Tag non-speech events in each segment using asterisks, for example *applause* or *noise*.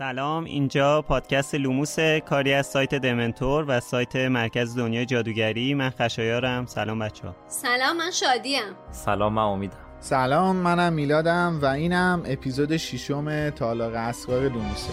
سلام اینجا پادکست لوموس کاری از سایت دمنتور و سایت مرکز دنیای جادوگری. من خشایارم. سلام بچه ها سلام من شادیم. سلام من امیدم. سلام منم میلادم و اینم اپیزود ششم تالاق اسرار لوموسه.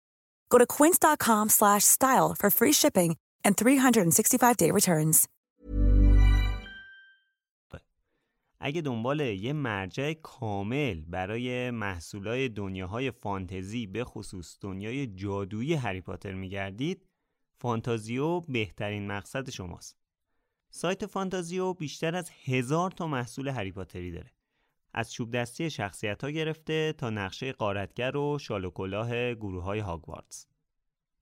Go to quince.com slash style for free shipping and 365-day returns. اگه دنبال یه مرجع کامل برای محصولای دنیاهای فانتزی به خصوص دنیای جادویی هری پاتر میگردید فانتازیو بهترین مقصد شماست سایت فانتازیو بیشتر از هزار تا محصول هری پاتری داره از چوب دستی شخصیت ها گرفته تا نقشه قارتگر و شال و کلاه گروه های هاگوارتس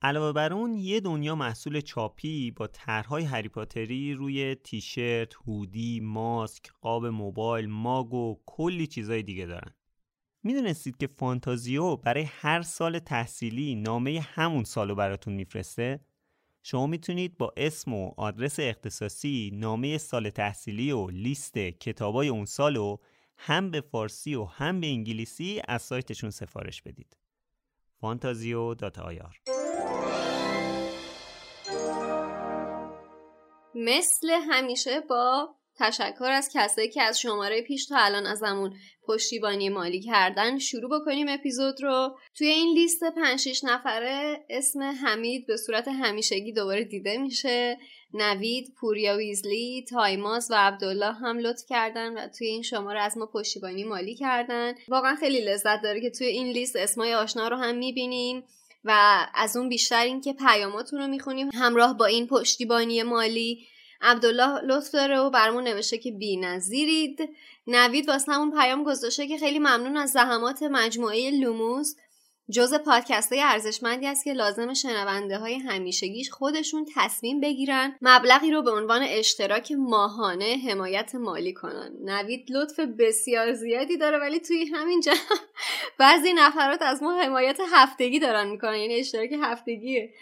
علاوه بر اون یه دنیا محصول چاپی با طرحهای هری پاتری روی تیشرت، هودی، ماسک، قاب موبایل، ماگ و کلی چیزای دیگه دارن. می‌دونستید که فانتازیو برای هر سال تحصیلی نامه همون سالو براتون میفرسته؟ شما می‌تونید با اسم و آدرس اختصاصی نامه سال تحصیلی و لیست کتابای اون سالو هم به فارسی و هم به انگلیسی از سایتشون سفارش بدید. فانتازیو.ir مثل همیشه با تشکر از کسایی که از شماره پیش تا الان ازمون پشتیبانی مالی کردن شروع بکنیم اپیزود رو. توی این لیست 5 6 نفره اسم حمید به صورت همیشگی دوباره دیده میشه. نوید، پوریا ویزلی، تایماس و عبدالله هم لطف کردن و توی این شماره از ما پشتیبانی مالی کردن. واقعا خیلی لذت داره که توی این لیست اسمای آشنا رو هم می‌بینیم و از اون بیشتر این که پیاماتون رو می‌خونیم. همراه با این پشتیبانی مالی. عبدالله لطف داره و برمون نوشته که بی نظیرید. نوید واسه همون پیام گذاشته که خیلی ممنون از زحمات مجموعه لوموس. جز پادکست های ارزشمندی است که لازم شنونده های همیشگیش خودشون تصمیم بگیرن مبلغی رو به عنوان اشتراک ماهانه حمایت مالی کنن. نوید لطف بسیار زیادی داره ولی توی همین جا *laughs* بعضی نفرات از ما حمایت هفتگی دارن می‌کنن. یعنی اشتراک هفتگیه.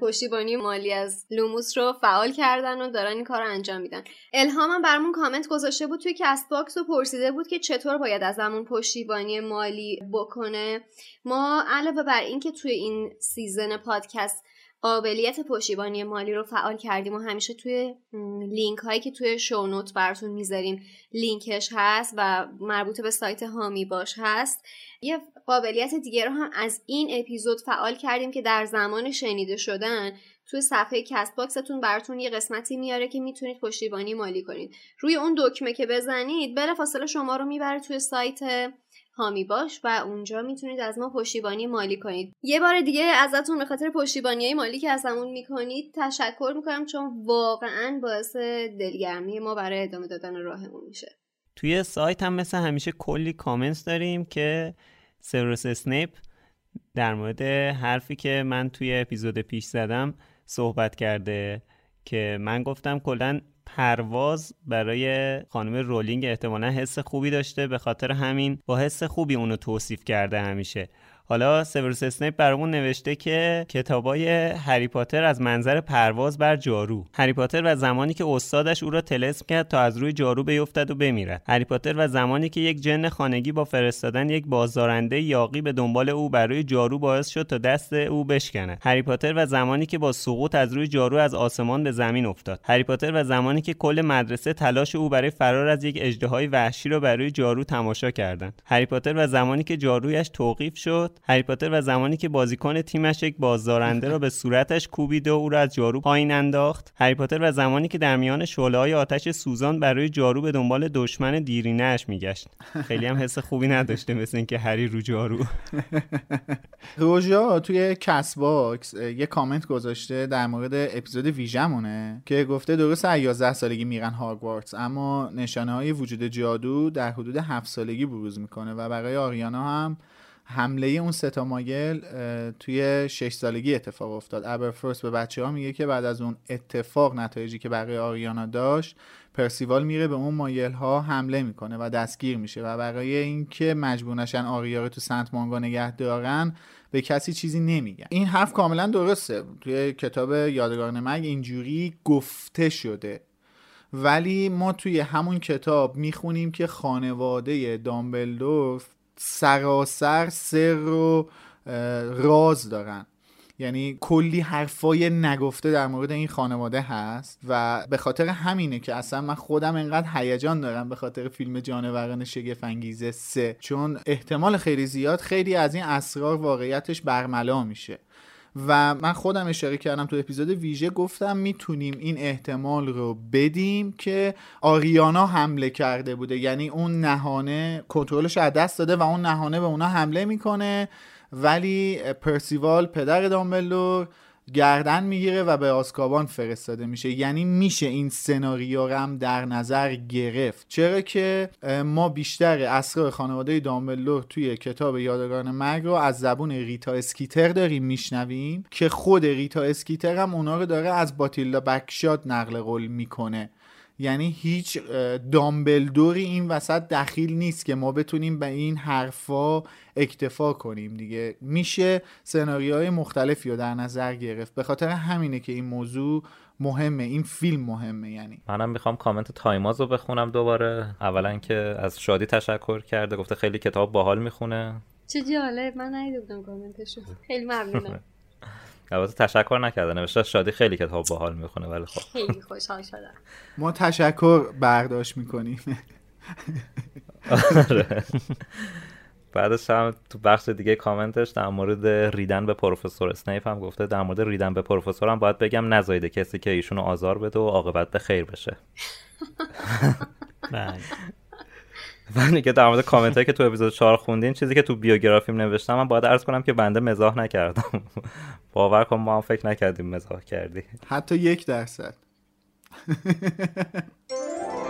پشتیبانی مالی از لوموس رو فعال کردن و دارن این کار رو انجام میدن. الهام هم برامون کامنت گذاشته بود توی کست باکس و پرسیده بود که چطور باید از همون پشتیبانی مالی بکنه. ما علاوه بر اینکه توی این season پادکست قابلیت پشتیبانی مالی رو فعال کردیم و همیشه توی لینک هایی که توی شونوت براتون می‌ذاریم لینکش هست و مربوط به سایت هامی باش هست یه قابلیت دیگه رو هم از این اپیزود فعال کردیم که در زمان شنیده شدن توی صفحه کست باکستون براتون یه قسمتی میاره که می‌تونید پشتیبانی مالی کنید. روی اون دکمه که بزنید فاصله شما رو می‌بره توی سایت هامی باش و اونجا می‌تونید از ما پشتیبانی مالی کنید. یه بار دیگه ازتون به خاطر پشتیبانی های مالی که ازمون می‌کنید تشکر می‌کنم چون واقعا باعث دلگرمی ما برای ادامه دادن راهمون میشه. توی سایت هم مثل همیشه کلی کامنت داریم که سیوروس اسنیپ در مورد حرفی که من توی اپیزود پیش زدم صحبت کرده که من گفتم کلا پرواز برای خانم رولینگ احتمالا حس خوبی داشته به خاطر همین با حس خوبی اونو توصیف کرده همیشه. حالا سیوروس اسنیپ برامون نوشته که کتابای هری پاتر از منظر پرواز بر جارو. هری پاتر و زمانی که استادش او را طلسم کرد تا از روی جارو بیفتد و بمیرد. هری پاتر و زمانی که یک جن خانگی با فرستادن یک بازدارنده یاغی به دنبال او بر روی جارو باعث شد تا دست او بشکند. هری پاتر و زمانی که با سقوط از روی جارو از آسمان به زمین افتاد. هری پاتر و زمانی که کل مدرسه تلاش او برای فرار از یک اژدهای وحشی را بر روی جارو تماشا کردند. هری پاتر و زمانی که جارویش توقیف شد هری پاتر و زمانی که بازیکن تیمش یک بازدارنده را به صورتش کوبید و او را از جارو پایین انداخت. هری پاتر و زمانی که در میان های آتش سوزان برای جارو به دنبال دشمن دیرینه‌اش میگشت. خیلی هم حس خوبی نداشته مثل اینکه هری رو جارو. روژا توی کست باکس یه کامنت گذاشته در مورد اپیزود ویژمونه که گفته درست 11 سالگی میرن هاگوارتس اما نشانه های وجود جادو در حدود 7 سالگی بروز می‌کنه و برای آریانا هم حمله اون سه تا ماگل توی شش سالگی اتفاق افتاد. ابرفورس به بچه ها میگه که بعد از اون اتفاق نتایجی که برای آریانا داشت پرسیوال میره به اون ماگل ها حمله می‌کنه و دستگیر میشه و برای اینکه مجبور نشن آریا تو سنت مانگو نگه دارن به کسی چیزی نمیگن. این حرف کاملا درسته. توی کتاب یادگاران مرگ اینجوری گفته شده. ولی ما توی همون کتاب می‌خونیم که خانواده دامبلدور سراسر سر و راز دارن. یعنی کلی حرفای نگفته در مورد این خانواده هست و به خاطر همینه که اصلا من خودم انقدر هیجان دارم به خاطر فیلم جانوران شگفت سه. چون احتمال خیلی زیاد خیلی از این اسرار واقعیتش برملا میشه. و من خودم اشاره کردم تو اپیزود ویژه گفتم می‌تونیم این احتمال رو بدیم که آریانا حمله کرده بوده. یعنی اون نهانه کنترلش از دست داده و اون نهانه به اونا حمله می‌کنه. ولی پرسیوال پدر دامبلدور گردن می‌گیره و به آزکابان فرستاده میشه. یعنی میشه این سناریو هم در نظر گرفت. چرا که ما بیشتر اسرار خانواده دامبلدور توی کتاب یادگاران مرگ رو از زبون ریتا اسکیتر داریم میشنویم که خود ریتا اسکیتر هم اونا رو داره از باتیلدا بگشات نقل قول می‌کنه. یعنی هیچ دامبلدوری این وسط دخیل نیست که ما بتونیم به این حرفا اکتفا کنیم دیگه. میشه سناریوهای مختلفی رو در نظر گرفت. به خاطر همینه که این موضوع مهمه این فیلم مهمه یعنی. منم می‌خوام کامنت تایماز رو بخونم دوباره. اولا که از شادی تشکر کرده گفته خیلی کتاب باحال می‌خونه. چه جالب من ندیده بودم کامنتشو. خیلی ممنونم. *laughs* البته تشکر نکرده نوشته شادی خیلی کتاب باحال می‌خونه ولی خب. خیلی خوشحال شدم ما تشکر برداشت می‌کنیم. آره. بعدش هم تو بخش دیگه کامنتش در مورد ریدن به پروفسور اسنیپ هم گفته در مورد ریدن به پروفسور هم باید بگم نزایده کسی که ایشونو آزار بده و عاقبت به خیر بشه. من که در مورد کامنت هایی که تو اپیزود 4 خوندین چیزی که تو بیوگرافیم نوشتم من باید عرض کنم که بنده مزاح نکردم. *laughs* باور کن ما هم فکر نکردیم مزاح کردی. حتی یک درصد. *laughs*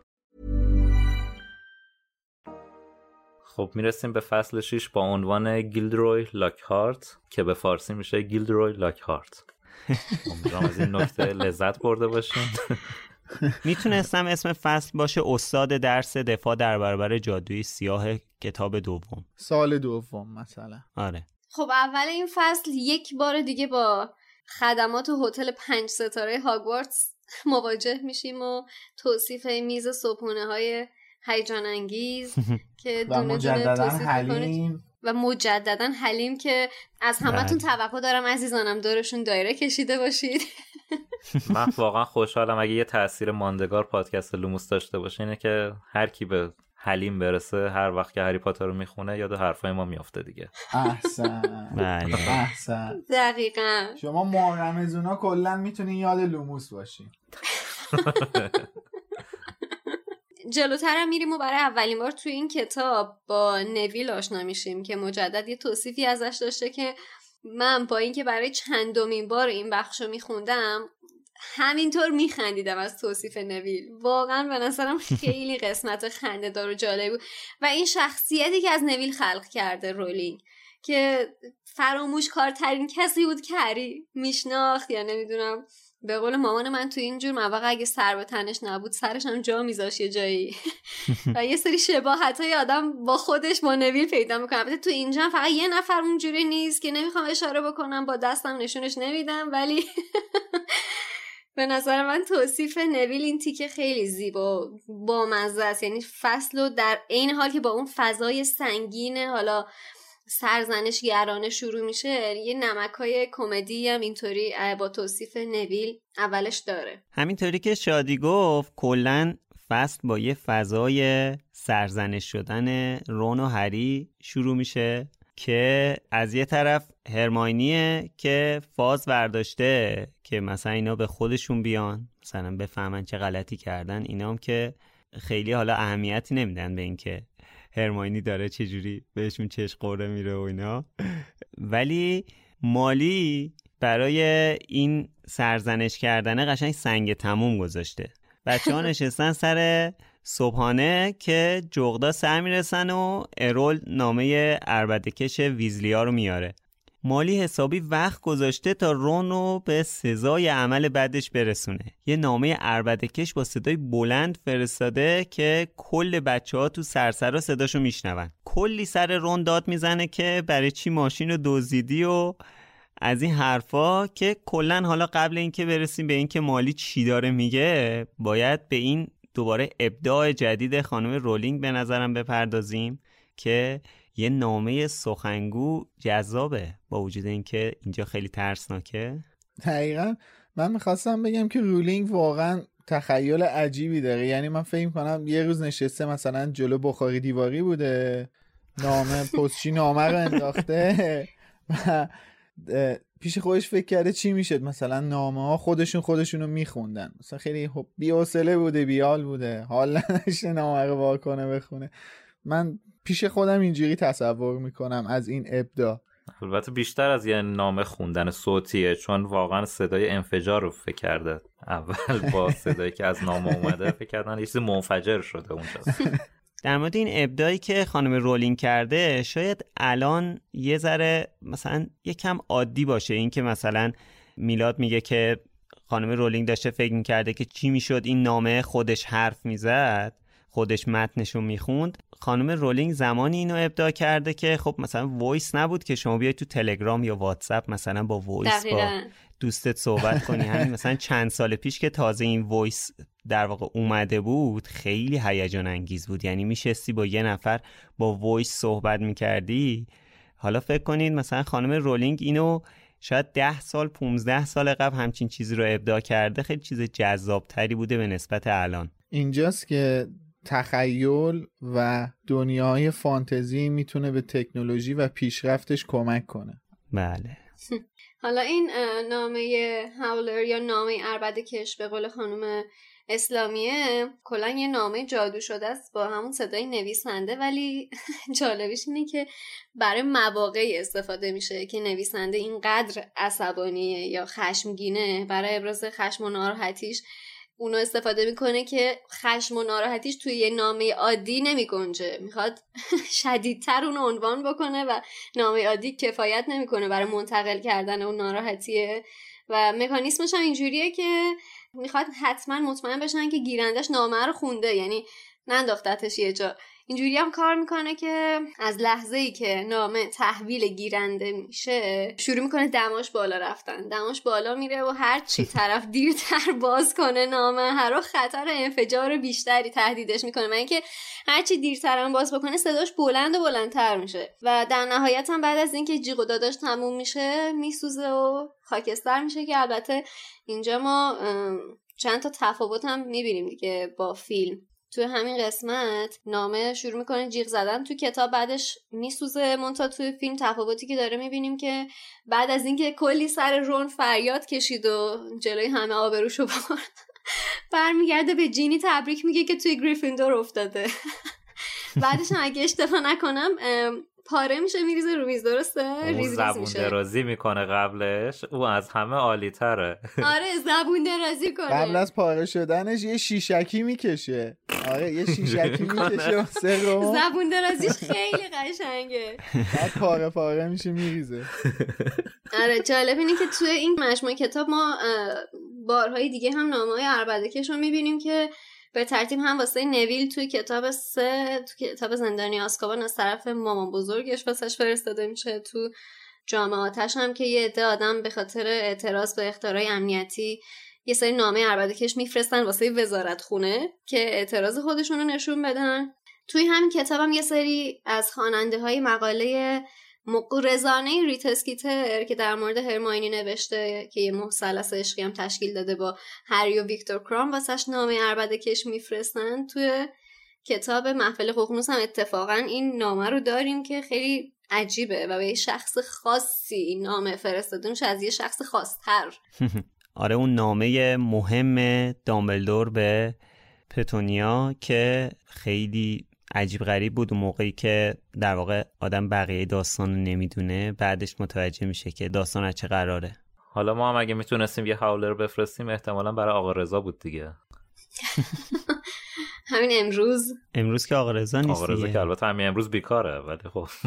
خب می‌رسیم به فصل 6 با عنوان گیلدروی لاکهارت که به فارسی میشه گیلدروی لاکهارت. امیدوارم از این نکته لذت برده باشین. می‌تونستم اسم فصل باشه استاد درس دفاع در برابر جادوی سیاه کتاب دوم. سال دوم مثلا. آره. خب اول این فصل یک بار دیگه با خدمات هتل پنج ستاره هاگوارتس مواجه میشیم و توصیف میز صبحونه های هیجان انگیز *laughs* که و دونه دونه مجددا توصیف. حلیم. و مجددا حلیم که از همتون بله. توقع دارم عزیزانم دورشون دایره کشیده باشید. *laughs* من واقعا خوشحالم. اگه یه تاثیر ماندگار پادکست لوموس داشته باشه اینه که هر کی به حلیم برسه هر وقت که هری پاتر رو می‌خونه یاد حرفای ما میافته دیگه. احسن. بله. احسن. دقیقا. شما ماه رمزونا کلا می‌تونین یاد لوموس باشین. *laughs* جلوترم میریم و برای اولین بار توی این کتاب با نویل آشنا میشیم که مجدد یه توصیفی ازش داشته که من با اینکه برای چندمین بار این بخش رو میخوندم همینطور میخندیدم از توصیف نویل. واقعا به نظرم خیلی قسمت خنده دار و جالب بود. و این شخصیتی که از نویل خلق کرده رولینگ که فراموش کارترین کسی بود که هری میشناخت یا نمی‌دونم به قول مامان من تو اینجور مواقع اگه سر به تنش نبود سرش هم جا میذاش یه جایی. *laughs* و یه سری شباهت های آدم با خودش با نویل پیدا می‌کنه. البته تو اینجا فقط یه نفر اونجوری نیست که نمی‌خوام اشاره بکنم با دستم نشونش نمیدم. ولی *laughs* به نظر من توصیف نویل این تیکه خیلی زیبا با مزه است. یعنی فصل و در عین حال که با اون فضای سنگین حالا سرزنش گرانه شروع میشه یه نمک های کمدی هم اینطوری با توصیف نویل اولش داره. همینطوری که شادی گفت کلا فصل با یه فضای سرزنش شدن رون و هری شروع میشه که از یه طرف هرماینیه که فاز برداشته که مثلا اینا به خودشون بیان مثلا بفهمن چه غلطی کردن اینا هم که خیلی حالا اهمیتی نمیدن به اینکه هرماینی داره چجوری بهشون چش قوره میره و اینا. ولی مالی برای این سرزنش کردن قشنگ سنگ تموم گذاشته. بچه ها *laughs* نشستن سر صبحانه که جغدا سر می‌رسن و ارول نامه اربدکش ویزلیا رو میاره. مالی حسابی وقت گذاشته تا رون رو به سزای عمل بدش برسونه. یه نامه اربدکش با صدای بلند فرستاده که کل بچه ها تو سرسرا صداشو میشنون. کلی سر رون داد می‌زنه که برای چی ماشین رو دزدیدی و از این حرفا که کلا حالا قبل اینکه برسیم به اینکه مالی چی داره میگه باید به این دوباره ابداع جدید خانم رولینگ به نظرم بپردازیم که یه نامه سخنگو جذابه با وجود اینکه اینجا خیلی ترسناکه. دقیقا. من می‌خواستم بگم که رولینگ واقعا تخیل عجیبی داره. یعنی من فکر کنم یه روز نشسته مثلا جلو بخاری دیواری بوده نامه پستچی نامه رو انداخته و پیش خودش فکر کرده چی می‌شد؟ مثلا نامه ها خودشون خودشون رو میخوندن. مثلا خیلی خب بی‌حوصله بوده بیال بوده. حال نداشته نامه رو وا کنه بخونه. من پیش خودم اینجوری تصور می‌کنم از این ابدا. البته بیشتر از یه نامه خوندن صوتیه چون واقعا صدای انفجار رو فکر کرده. اول با صدایی که از نامه اومده فکر کردن یه چیز منفجر شده اونجا. *laughs* در مورد این ابداعی که خانم رولینگ کرده شاید الان یه ذره مثلا یه کم عادی باشه. این که مثلا میلاد میگه که خانم رولینگ داشته فکر می‌کرده که چی می‌شد این نامه خودش حرف می‌زد. خودش متنشو می‌خوند. خانم رولینگ زمانی اینو ابداع کرده که خب مثلا voice نبود که شما بیای تو تلگرام یا واتساپ مثلا با voice با دوستت صحبت کنی. همین *laughs* مثلا چند سال پیش که تازه این voice در واقع اومده بود خیلی هیجان انگیز بود. یعنی میشستی با یه نفر با voice صحبت می‌کردی. حالا فکر کنید مثلا خانم رولینگ اینو شاید ده سال 15 سال قبل همچین چیزی رو ابداع کرده. خیلی چیز جذابتری بوده به نسبت الان. اینجاست که تخیل و دنیای فانتزی می‌تونه به تکنولوژی و پیشرفتش کمک کنه. بله. *laughs* حالا این نامه هاولر یا نامه اربد کش به قول خانم اسلامیه کلا یه نامه جادو شده است با همون صدای نویسنده ولی *laughs* جالبش اینه که برای مواقعی استفاده میشه که نویسنده اینقدر عصبانیه یا خشمگینه. برای ابراز خشم و ناراحتیش اونو استفاده می‌کنه که خشم و ناراحتیش توی یه نامه عادی نمی گنجه می‌خواد *laughs* شدیدتر اون عنوان بکنه و نامه عادی کفایت نمی‌کنه برای منتقل کردن اون ناراحتیه. و مکانیسمش هم اینجوریه که می‌خواد حتما مطمئن بشن که گیرندش نامه رو خونده. یعنی ننداختتش یه جا. اینجوری هم کار می‌کنه که از لحظه ای که نامه تحویل گیرنده میشه شروع می‌کنه دماش بالا رفتن. دماش بالا میره و هر چی طرف دیرتر باز کنه نامه هر خطر انفجار بیشتری تهدیدش می‌کنه. من اینکه هر چی دیرتر هم باز بکنه صداش بلند و بلندتر میشه. و در نهایت هم بعد از اینکه جیغ و داداش تموم میشه میسوزه و خاکستر میشه که البته اینجا ما چند تا تفاوت هم می‌بینیم دیگه با فیلم. توی همین قسمت نامه شروع می‌کنه جیغ زدن. تو کتاب بعدش میسوزه مونتا توی فیلم تفاوتی که داره می‌بینیم که بعد از اینکه کلی سر رون فریاد کشید و جلوی همه آبروشو برد برمیگرده به جینی تبریک میگه که توی گریفیندور افتاده. *laughs* بعدش اگه اشتباه نکنم پاره میشه میریزه رو میز درسته؟ ریز زبون درازی می‌کنه قبلش او از همه عالی تره *laughs* آره زبون درازی کنه. قبل از پاره شدنش یه شیشکی می‌کشه. آره یه *laughs* شیشکی می‌کشه زبون درازیش خیلی قشنگه. بعد پاره پاره میشه میریزه. آره جالب اینه که توی این مجموعه کتاب ما بارهای دیگه هم نامه های عربدکش رو می‌بینیم که به ترتیب هم واسه نویل توی کتاب سه تو کتاب زندانی آسکابان از طرف مامان بزرگش واسش فرستاده میشه تو جامعاتش هم که یه عده آدم به خاطر اعتراض به اختراع امنیتی یه سری نامه عربدکش میفرستن واسه وزارت خونه که اعتراض خودشون رو نشون بدن. توی همین کتاب هم یه سری از خواننده های مقاله رزانه ریتسکیتر که در مورد هرماینی نوشته که یه محسلس عشقی هم تشکیل داده با هری و ویکتور کرام واسش نامه عربده کش میفرستن توی کتاب محفل ققنوس هم. اتفاقا این نامه رو داریم که خیلی عجیبه و به یه شخص خاصی این نامه فرستاده. میشه از یه شخص خاصتر. *laughs* آره اون نامه مهم دامبلدور به پتونیا که خیلی عجیب غریب بود اون موقعی که در واقع آدم بقیه داستان رو نمی‌دونه. بعدش متوجه میشه که داستان از چه قراره. حالا ما هم اگه می‌تونستیم یه هاولر بفرستیم احتمالا برای آقا رضا بود دیگه. *laughs* همین امروز. امروز که آقا رضا نیست آقا رضا که البته همین امروز بیکاره ولی خب. *laughs*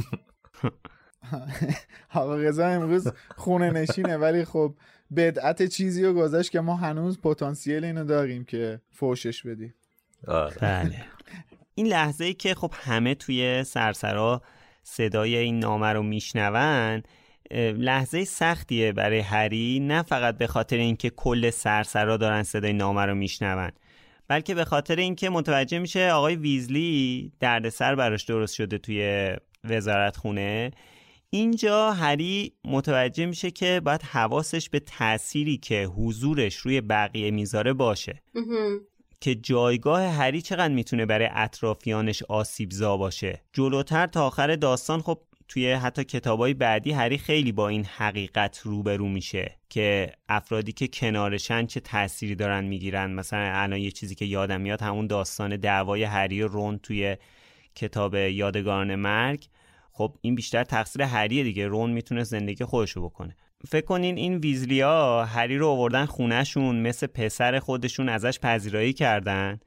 آقا رضا امروز خونه نشینه ولی خب بدعت چیزی رو گذاشت که ما هنوز پتانسیل اینو داریم که فوشش بدیم. آره. بله. *laughs* این لحظه ای که خب همه توی سرسرا صدای این نامه رو میشنون لحظه سختیه برای هری نه فقط به خاطر اینکه کل سرسرا دارن صدای نامه رو میشنون بلکه به خاطر اینکه متوجه میشه آقای ویزلی دردسر براش درست شده توی وزارت خونه اینجا هری متوجه میشه که باید حواسش به تأثیری که حضورش روی بقیه می‌ذاره باشه. که جایگاه هری چقدر می‌تونه برای اطرافیانش آسیبزا باشه. جلوتر تا آخر داستان خب توی حتی کتابای بعدی هری خیلی با این حقیقت روبرو میشه که افرادی که کنارشن چه تأثیری دارن می‌گیرن. مثلا الان یه چیزی که یادم میاد همون داستان دعوای هری و رون توی کتاب یادگاران مرگ. خب این بیشتر تقصیر هریه دیگه. رون می‌تونه زندگی خودشو بکنه. فکر کنین این ویزلیا هری رو آوردن خونهشون مثل پسر خودشون ازش پذیرایی کردن.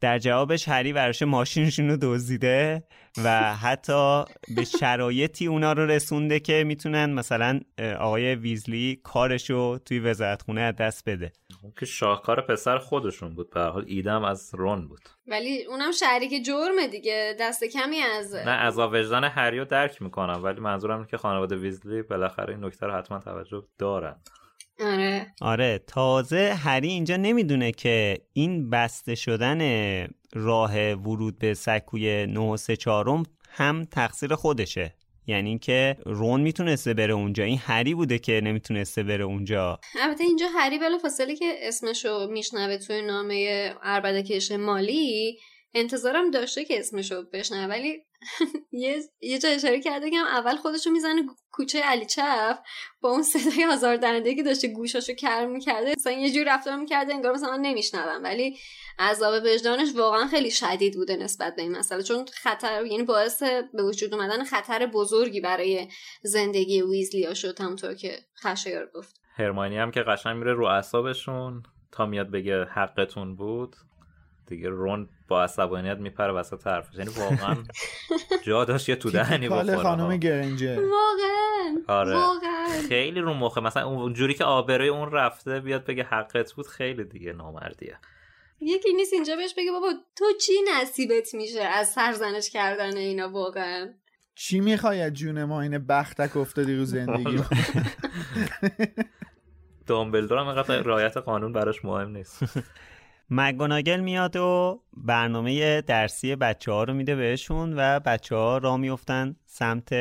در جوابش هری براش ماشینشون رو دزدیده و حتی به شرایطی اونا رو رسونده که می‌تونن مثلا آقای ویزلی کارشو توی وزارتخونه از دست بده. که شاهکار پسر خودشون بود. به حال ایدم از رون بود. ولی اونم شریک جرمه دیگه. دست کمی از نه از وجدان هری رو درک می‌کنم ولی منظورم اینه که خانواده ویزلی بالاخره این نکته رو حتما توجه دارن. آره. آره تازه هری اینجا نمی‌دونه که این بسته شدن راه ورود به سکوی 9 و 3 چهارم هم تقصیر خودشه. یعنی اینکه رون می‌تونسته بره اونجا. این هری بوده که نمی‌تونسته بره اونجا. البته اینجا هری بلا فاصله که اسمشو میشنوه توی نامه اربدکش مالی انتظارم داشته که اسمشو بشنوه ولی *laughs* یه یه جا اشاره کرده که اول خودشو می‌زنه کوچه علی چف با اون صدای آزاردهنده که داشته گوشاشو کر می‌کرده مثلا یه جوری رفتار می‌کرده انگار مثلا نمیشنوم. ولی عذاب وجدانش واقعا خیلی شدید بوده نسبت به این مسئله. چون خطر یعنی باعث به وجود اومدن خطر بزرگی برای زندگی ویزلیا شد همونطور که خشایار گفت. هرمانی هم که قشنگ میره رو اعصابشون تا میاد بگه حقتون بود. دیگه رون با عصبانیت میپره وسط حرفش. یعنی واقعا جا داشت یه تو دهنی بخوره خانم گرنجه واقعا آره. واقعا. خیلی رو مخه. مثلا اونجوری که آبروی اون رفته بیاد بگه حقت بود خیلی دیگه نامردیه. یکی نیست اینجا بهش بگه بابا تو چی نصیبت میشه از سرزنش کردن اینا واقعا؟ چی می‌خوای از جون ما این بختک افتادی رو زندگی؟ *laughs* دامبلدور هم اینقدر رعایت قانون براش مهم نیست. *laughs* مگوناگل میاد و برنامه درسی بچه ها رو میده بهشون و بچه ها را میفتن سمت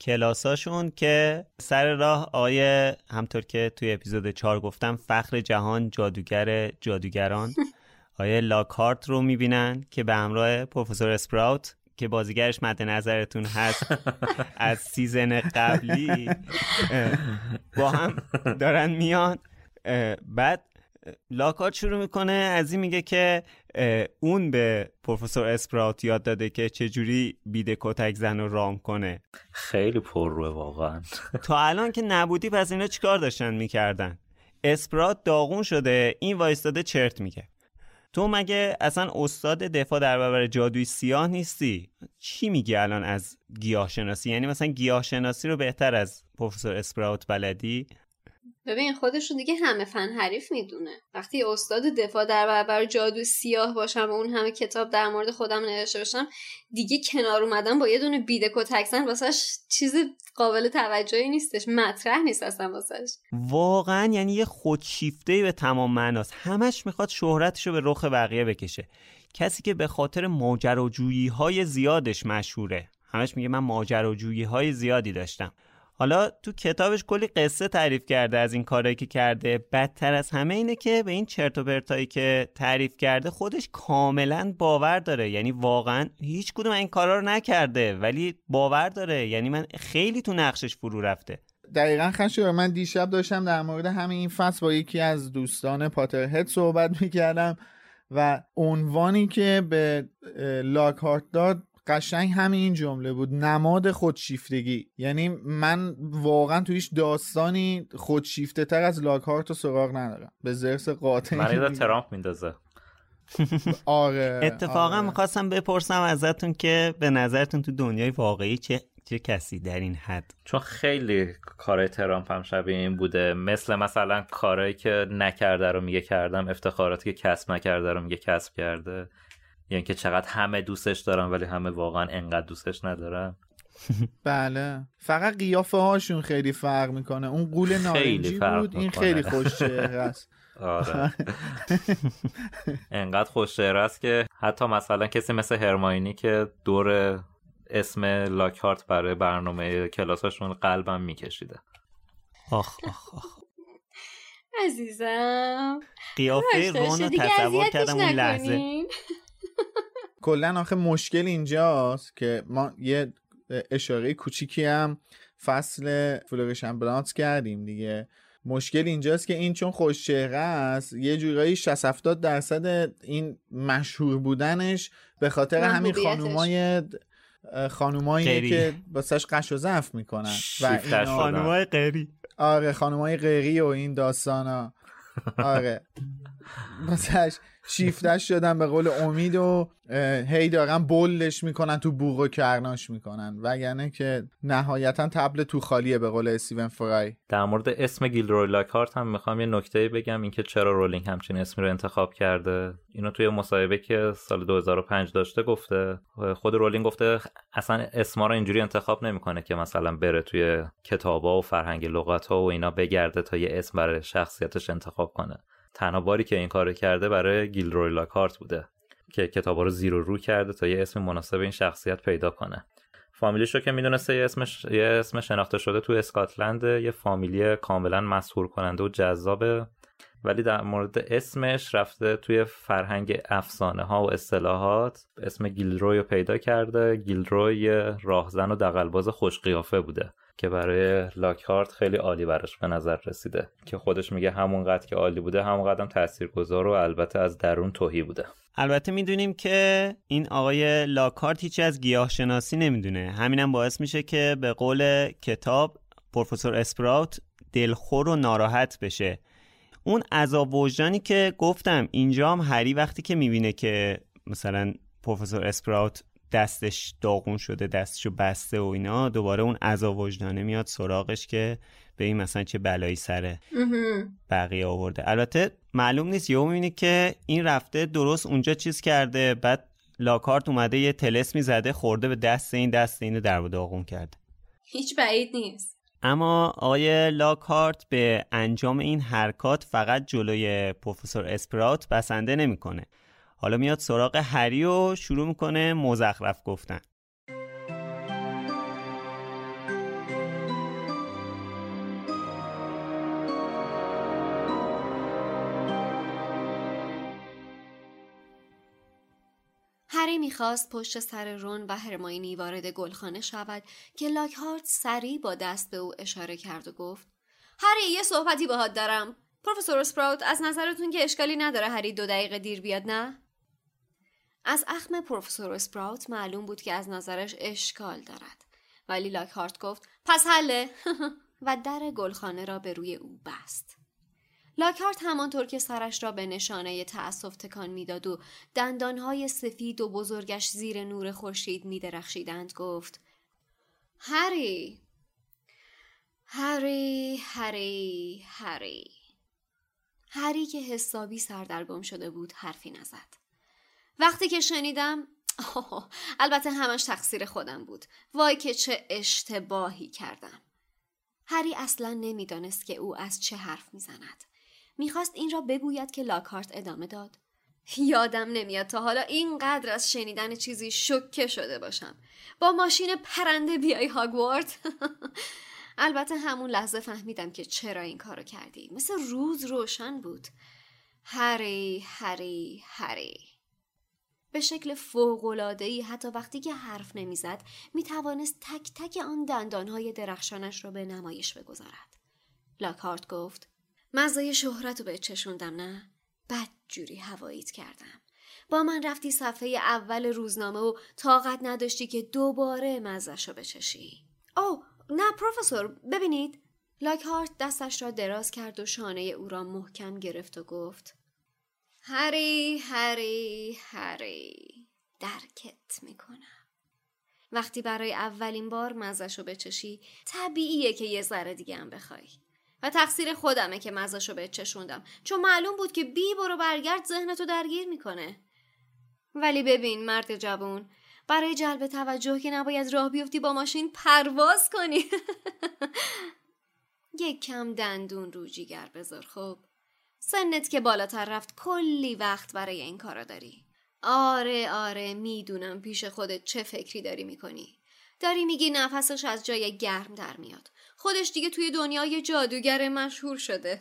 کلاساشون که سر راه آیه همطور که توی اپیزود 4 گفتم فخر جهان جادوگر جادوگران *laughs* آیه لاکهارت رو می‌بینن که به همراه پروفسور اسپراوت که بازیگرش مد نظرتون هست *laughs* از season قبلی با هم دارن میان. بعد لاکهارت شروع می‌کنه از این میگه که اون به پروفسور اسپراوت یاد داده که چجوری بیده کتک زن رو رام کنه. خیلی پر روه واقعا. تا الان که نبودی پس اینا چیکار داشتن می‌کردن؟ اسپرات داغون شده این وایستاده چرت میگه. تو مگه اصلا استاد دفاع در برابر جادوی سیاه نیستی؟ چی میگی الان از گیاه شناسی یعنی مثلا گیاه شناسی رو بهتر از پروفسور اسپراوت بلدی؟ ببین خودش رو دیگه همه فن حریف می‌دونه. وقتی استاد دفاع در برابر جادو سیاه باشم و اون همه کتاب در مورد خودم نوشته باشم دیگه کنار اومدن با یه دونه بیده کتکسن واسش چیز قابل توجهی نیستش. مطرح نیست اصلا واسش. واقعا یعنی یه خودشیفته به تمام معناست. همش می‌خواد شهرتش رو به رخ بقیه بکشه. کسی که به خاطر ماجراجویی های زیادش مشهوره. همش میگه من ماجراجویی های زیادی داشتم. حالا تو کتابش کلی قصه تعریف کرده از این کارهایی که کرده. بدتر از همه اینه که به این چرت و پرتایی که تعریف کرده خودش کاملا باور داره. یعنی واقعا هیچ کدوم این کارا رو نکرده ولی باور داره. یعنی من خیلی تو نقشش فرو رفته. دقیقا خشو من دیشب داشتم در مورد همین این فصل با یکی از دوستان پاترهد صحبت می‌کردم و عنوانی که به لاکهارت داد قشنگ همین این جمله بود. نماد خودشیفتگی. یعنی من واقعا تو هیچ داستانی خودشیفته تر از لاکهارت و سراغ ندارم. به زرس قاطع من ترامپ میندازه. آره اتفاقا آره. می‌خواستم بپرسم ازتون که به نظرتون تو دنیای واقعی چه چه کسی در این حد؟ چون خیلی کارهای ترامپ هم شبیه این بوده. مثل مثلا کارهایی که نکرده رو میگه کردم افتخاراتی که کسب نکرده رو میگه کسب کرده. یعنی که چقدر همه دوستش دارن ولی همه واقعا انقدر دوستش ندارن. *laughs* بله. فقط قیافه هاشون خیلی فرق می‌کنه. اون قول نارنجی بود این خیلی خوش *laughs* است. آره. *laughs* انقدر خوش است که حتی مثلا کسی مثل هرماینی که دور اسم لاکهارت برای برنامه کلاساشون قلبم میکشیده. آخ آخ آخ. عزیزم. قیافه رون رو تصور کردم اون لحظه. کلا آخه مشکل اینجاست که ما یه اشاره کوچیکی هم فصل فلورشن برانس کردیم دیگه. مشکل اینجاست که این چون خوش چهره است یه جورایی 60 70 درصد این مشهور بودنش به خاطر همین خانومای خانومایی که واسش قش و ضعف می‌کنن و اینا. خانومای غیری آره خانومای غیری و این داستانا. آره. *laughs* واسش شیفتش شدن به قول امید و هی دارن بلش می‌کنن تو بوغ و کرناش می‌کنن. وگرنه که نهایتا تبل تو خالیه به قول استیون فرای. در مورد اسم گیلدروی لاکهارت هم می‌خوام یه نکته بگم اینکه چرا رولینگ همچین اسمی رو انتخاب کرده. اینو توی مصاحبه که سال 2005 داشته گفته. خود رولینگ گفته اصلا اسما رو اینجوری انتخاب نمی‌کنه که مثلا بره توی کتابا و فرهنگ لغت ها و اینا بگرده تا یه اسم برای شخصیتش انتخاب کنه. تنها باری که این کارو کرده برای گیلدروی لاکهارت بوده که کتابا رو زیر و رو کرده تا یه اسم مناسب این شخصیت پیدا کنه. فامیلیش رو که می‌دونسته یه اسمش یه اسم شناخته شده تو اسکاتلند یه فامیلی کاملا مسهور کننده و جذابه ولی در مورد اسمش رفته توی فرهنگ افسانه ها و اصطلاحات. اسم گیلروی رو پیدا کرده. گیلروی راهزن و دقلباز خوش قیافه بوده. که برای لاکهارت خیلی عالی براش به نظر رسیده. که خودش میگه همونقدر که عالی بوده همون قدم تاثیرگذار و البته از درون توهی بوده. البته می‌دونیم که این آقای لاکارت هیچی از گیاه شناسی نمی‌دونه. همینم باعث میشه که به قول کتاب پروفسور اسپراوت دلخور و ناراحت بشه. اون عذاب وجدانی که گفتم اینجا هم هری وقتی که می‌بینه که مثلا پروفسور اسپراوت دستش داغون شده دستشو بسته و اینا دوباره اون عذاب وجدانه میاد سراغش که به این مثلا چه بلایی سره بقیه آورده. البته معلوم نیست یهو می‌بینی که این رفته درست اونجا چیز کرده بعد لاکارت اومده یه تلسمی زده خورده به دست این دست اینو در داغون کرده هیچ بعید نیست. اما آقای لاکارت به انجام این حرکات فقط جلوی پروفسور اسپراوت بسنده نمی‌کنه. حالا میاد سراغ هری و شروع می‌کنه مزخرف گفتن. هری می‌خواست پشت سر رون و هرماینی وارد گلخانه شود که لاکهارت سریع با دست به او اشاره کرد و گفت هری یه صحبتی باهات دارم. پروفسور اسپراوت از نظرتون که اشکالی نداره هری دو دقیقه دیر بیاد نه؟ از اخم پروفسور اسپراوت معلوم بود که از نظرش اشکال دارد. ولی لاکهارت گفت پس حله. *laughs* و در گلخانه را به روی او بست. لاکهارت همانطور که سرش را به نشانه تأسف تکان می‌داد و دندانهای سفید و بزرگش زیر نور خورشید میدرخشیدند گفت هری هری هری هری. هری که حسابی سردرگم شده بود حرفی نزد. وقتی که شنیدم آه، *laughs* البته همش تقصیر خودم بود. وای که چه اشتباهی کردم. هری اصلا نمی‌دانست که او از چه حرف می‌زند. می‌خواست این را بگوید که لاکارت ادامه داد. یادم نمیاد تا حالا اینقدر از شنیدن چیزی شکه شده باشم. با ماشین پرنده بیای هاگوارد. *laughs* البته همون لحظه فهمیدم که چرا این کارو کردی. مثل روز روشن بود. هری هری هری. به شکل فوق‌العاده‌ای حتی وقتی که حرف نمی‌زد می‌توانست تک تک آن دندانهای درخشانش را به نمایش بگذارد. لاکارت گفت مزای شهرت رو به چشوندم نه؟ بد جوری هواییت کردم. با من رفتی صفحه اول روزنامه و طاقت نداشتی که دوباره مزش رو بچشی. او نه پروفسور ببینید. لاکهارت دستش را دراز کرد و شانه او را محکم گرفت و گفت هری هری هری. درکت می‌کنم. وقتی برای اولین بار مزش رو بچشی طبیعیه که یه ذره دیگه هم بخوای. و تقصیر خودمه که مزاشو به چشوندم چون معلوم بود که بی برو برگرد ذهنتو درگیر می‌کنه. ولی ببین مرد جوون برای جلب توجه که نباید راه بیفتی با ماشین پرواز کنی. *laughs* یک کم دندون رو جیگر بذار خب؟ سنت که بالاتر رفت کلی وقت برای این کارا داری. آره آره می‌دونم پیش خودت چه فکری داری می‌کنی. داری میگی نفسش از جای گرم در میاد. خودش دیگه توی دنیای جادوگر مشهور شده.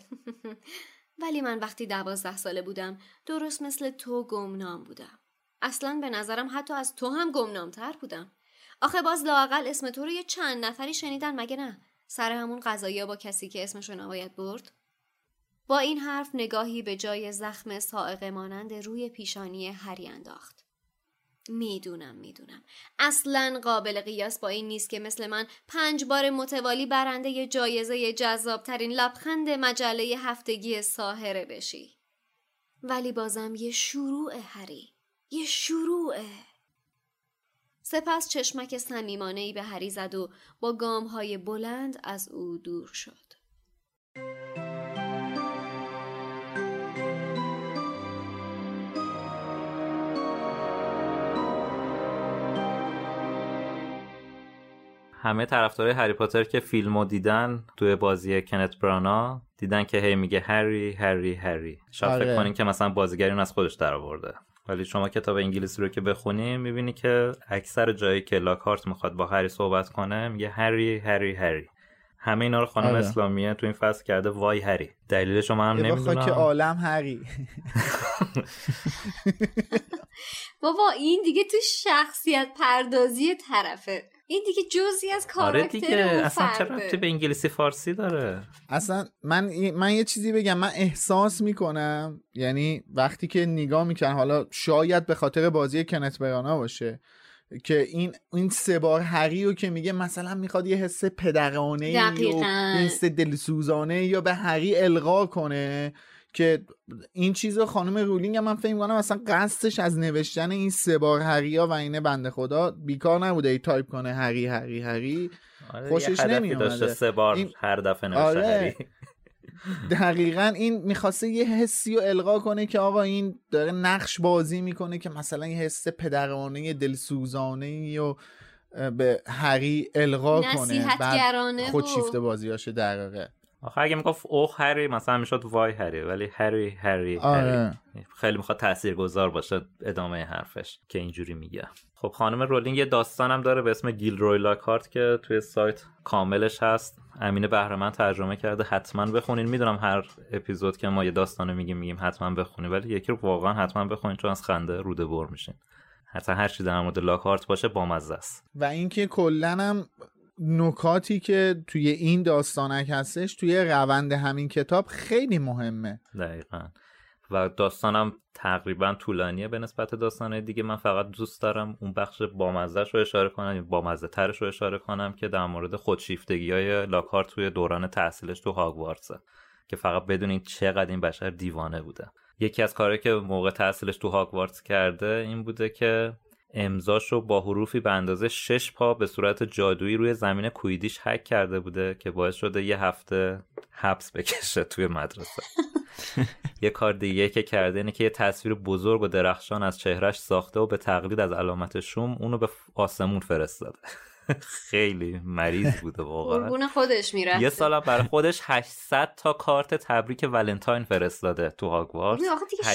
*laughs* ولی من وقتی دوازده ساله بودم درست مثل تو گمنام بودم. اصلا به نظرم حتی از تو هم گمنامتر بودم. آخه باز لاقل اسم تو رو یه چند نفری شنیدن مگه نه؟ سر همون قضایی با کسی که اسمشو نباید برد؟ با این حرف نگاهی به جای زخم سائقه مانند روی پیشانی هری انداخت. می‌دونم می‌دونم. اصلا قابل قیاس با این نیست که مثل من پنج بار متوالی برنده جایزه جذابترین لبخند مجله هفتگی ساهره بشی. ولی بازم یه شروع هری. یه شروعه سپس چشمک صمیمانه به هری زد و با گام های بلند از او دور شد. همه طرفدارای هری پاتر که فیلمو دیدن توی بازی کنت برانا دیدن که هی میگه هری هری هری. شاید آره. فکر کنین که مثلا بازیگر اون از خودش درآورده ولی شما کتاب انگلیسی رو که بخونی می‌بینی که اکثر جایی که لاکارت می‌خواد با هری صحبت کنه میگه هری هری هری. همه اینا رو خانم آره. اسلامیه تو این فصل کرده. وای هری. دلیلش رو من هم نمی‌دونم. عالم هری. *laughs* بابا این دیگه تو شخصیت پردازی طرفه. این دیگه جزی از آره کاراکتر دیگه اون اصلا چرا. ربطی به انگلیسی فارسی داره اصلا من من یه چیزی بگم من احساس می‌کنم یعنی وقتی که نگاه می‌کنم حالا شاید به خاطر بازی کنت برانا باشه که این این سه بار هری رو که میگه مثلا می‌خواد یه حس پدرانه یا حس دلسوزانه یا به هری القا کنه که این چیز رو خانم رولینگ هم من فکر کنم مثلا قصدش از نوشتن این سه بار هری ها و اینه بنده خدا بیکار نبوده ای تایپ کنه هری هری هری آره خوشش نمی‌اومده. داشته سه بار این- هر دفعه نوشته آره. هری دقیقا این می‌خواسته یه حسی رو القا کنه که آقا این داره نقش بازی می‌کنه که مثلا یه حس پدرانه دلسوزانه و اه، به هری القا کنه نصیحتگرانه بعد و- خودشیفته بازیاشه واقع آخه اگه می‌گفت اوه هری مثلا می‌شد وای هری ولی هری هری آره. هری خیلی می‌خواد تاثیرگذار باشه ادامه حرفش که اینجوری میگه. خب خانم رولینگ یه داستانم داره به اسم گیل روی لاکارت که توی سایت کاملش هست. امین بهرمند ترجمه کرده. حتما بخونین. می‌دونم هر اپیزود که ما یه داستانو میگیم میگیم حتما بخونین ولی یکی رو واقعا حتما بخونین چون از خنده روده بر میشین. حتی هر چی در مورد لاکارت باشه بامزه است. و اینکه کلا هم نکاتی که توی این داستانک هستش توی روند همین کتاب خیلی مهمه. دقیقا. و داستانم تقریبا طولانیه به نسبت داستانهای دیگه. من فقط دوست دارم اون بخش بامزش رو اشاره کنم بامزه ترش رو اشاره کنم که در مورد خودشیفتگی های لاکارت توی دوران تحصیلش تو هاگوارتسه که فقط بدونین چقدر این بشر دیوانه بوده. یکی از کارهایی که موقع تحصیلش تو هاگوارتس کرده این بوده که امضاش رو با حروفی به اندازه شش پا به صورت جادویی روی زمین کویدیش حک کرده بوده که باعث شده یه هفته حبس بکشه توی مدرسه. *laughs* یه کار دیگه که کرده اینه که یه تصویر بزرگ و درخشان از چهرش ساخته و به تقلید از علامت شوم اونو به آسمون فرستاده. خیلی مریض بوده واقعا. قربون خودش میره یه سالم برای خودش 800 تا کارت تبریک ولنتاین فرستاده تو هاگوارتس.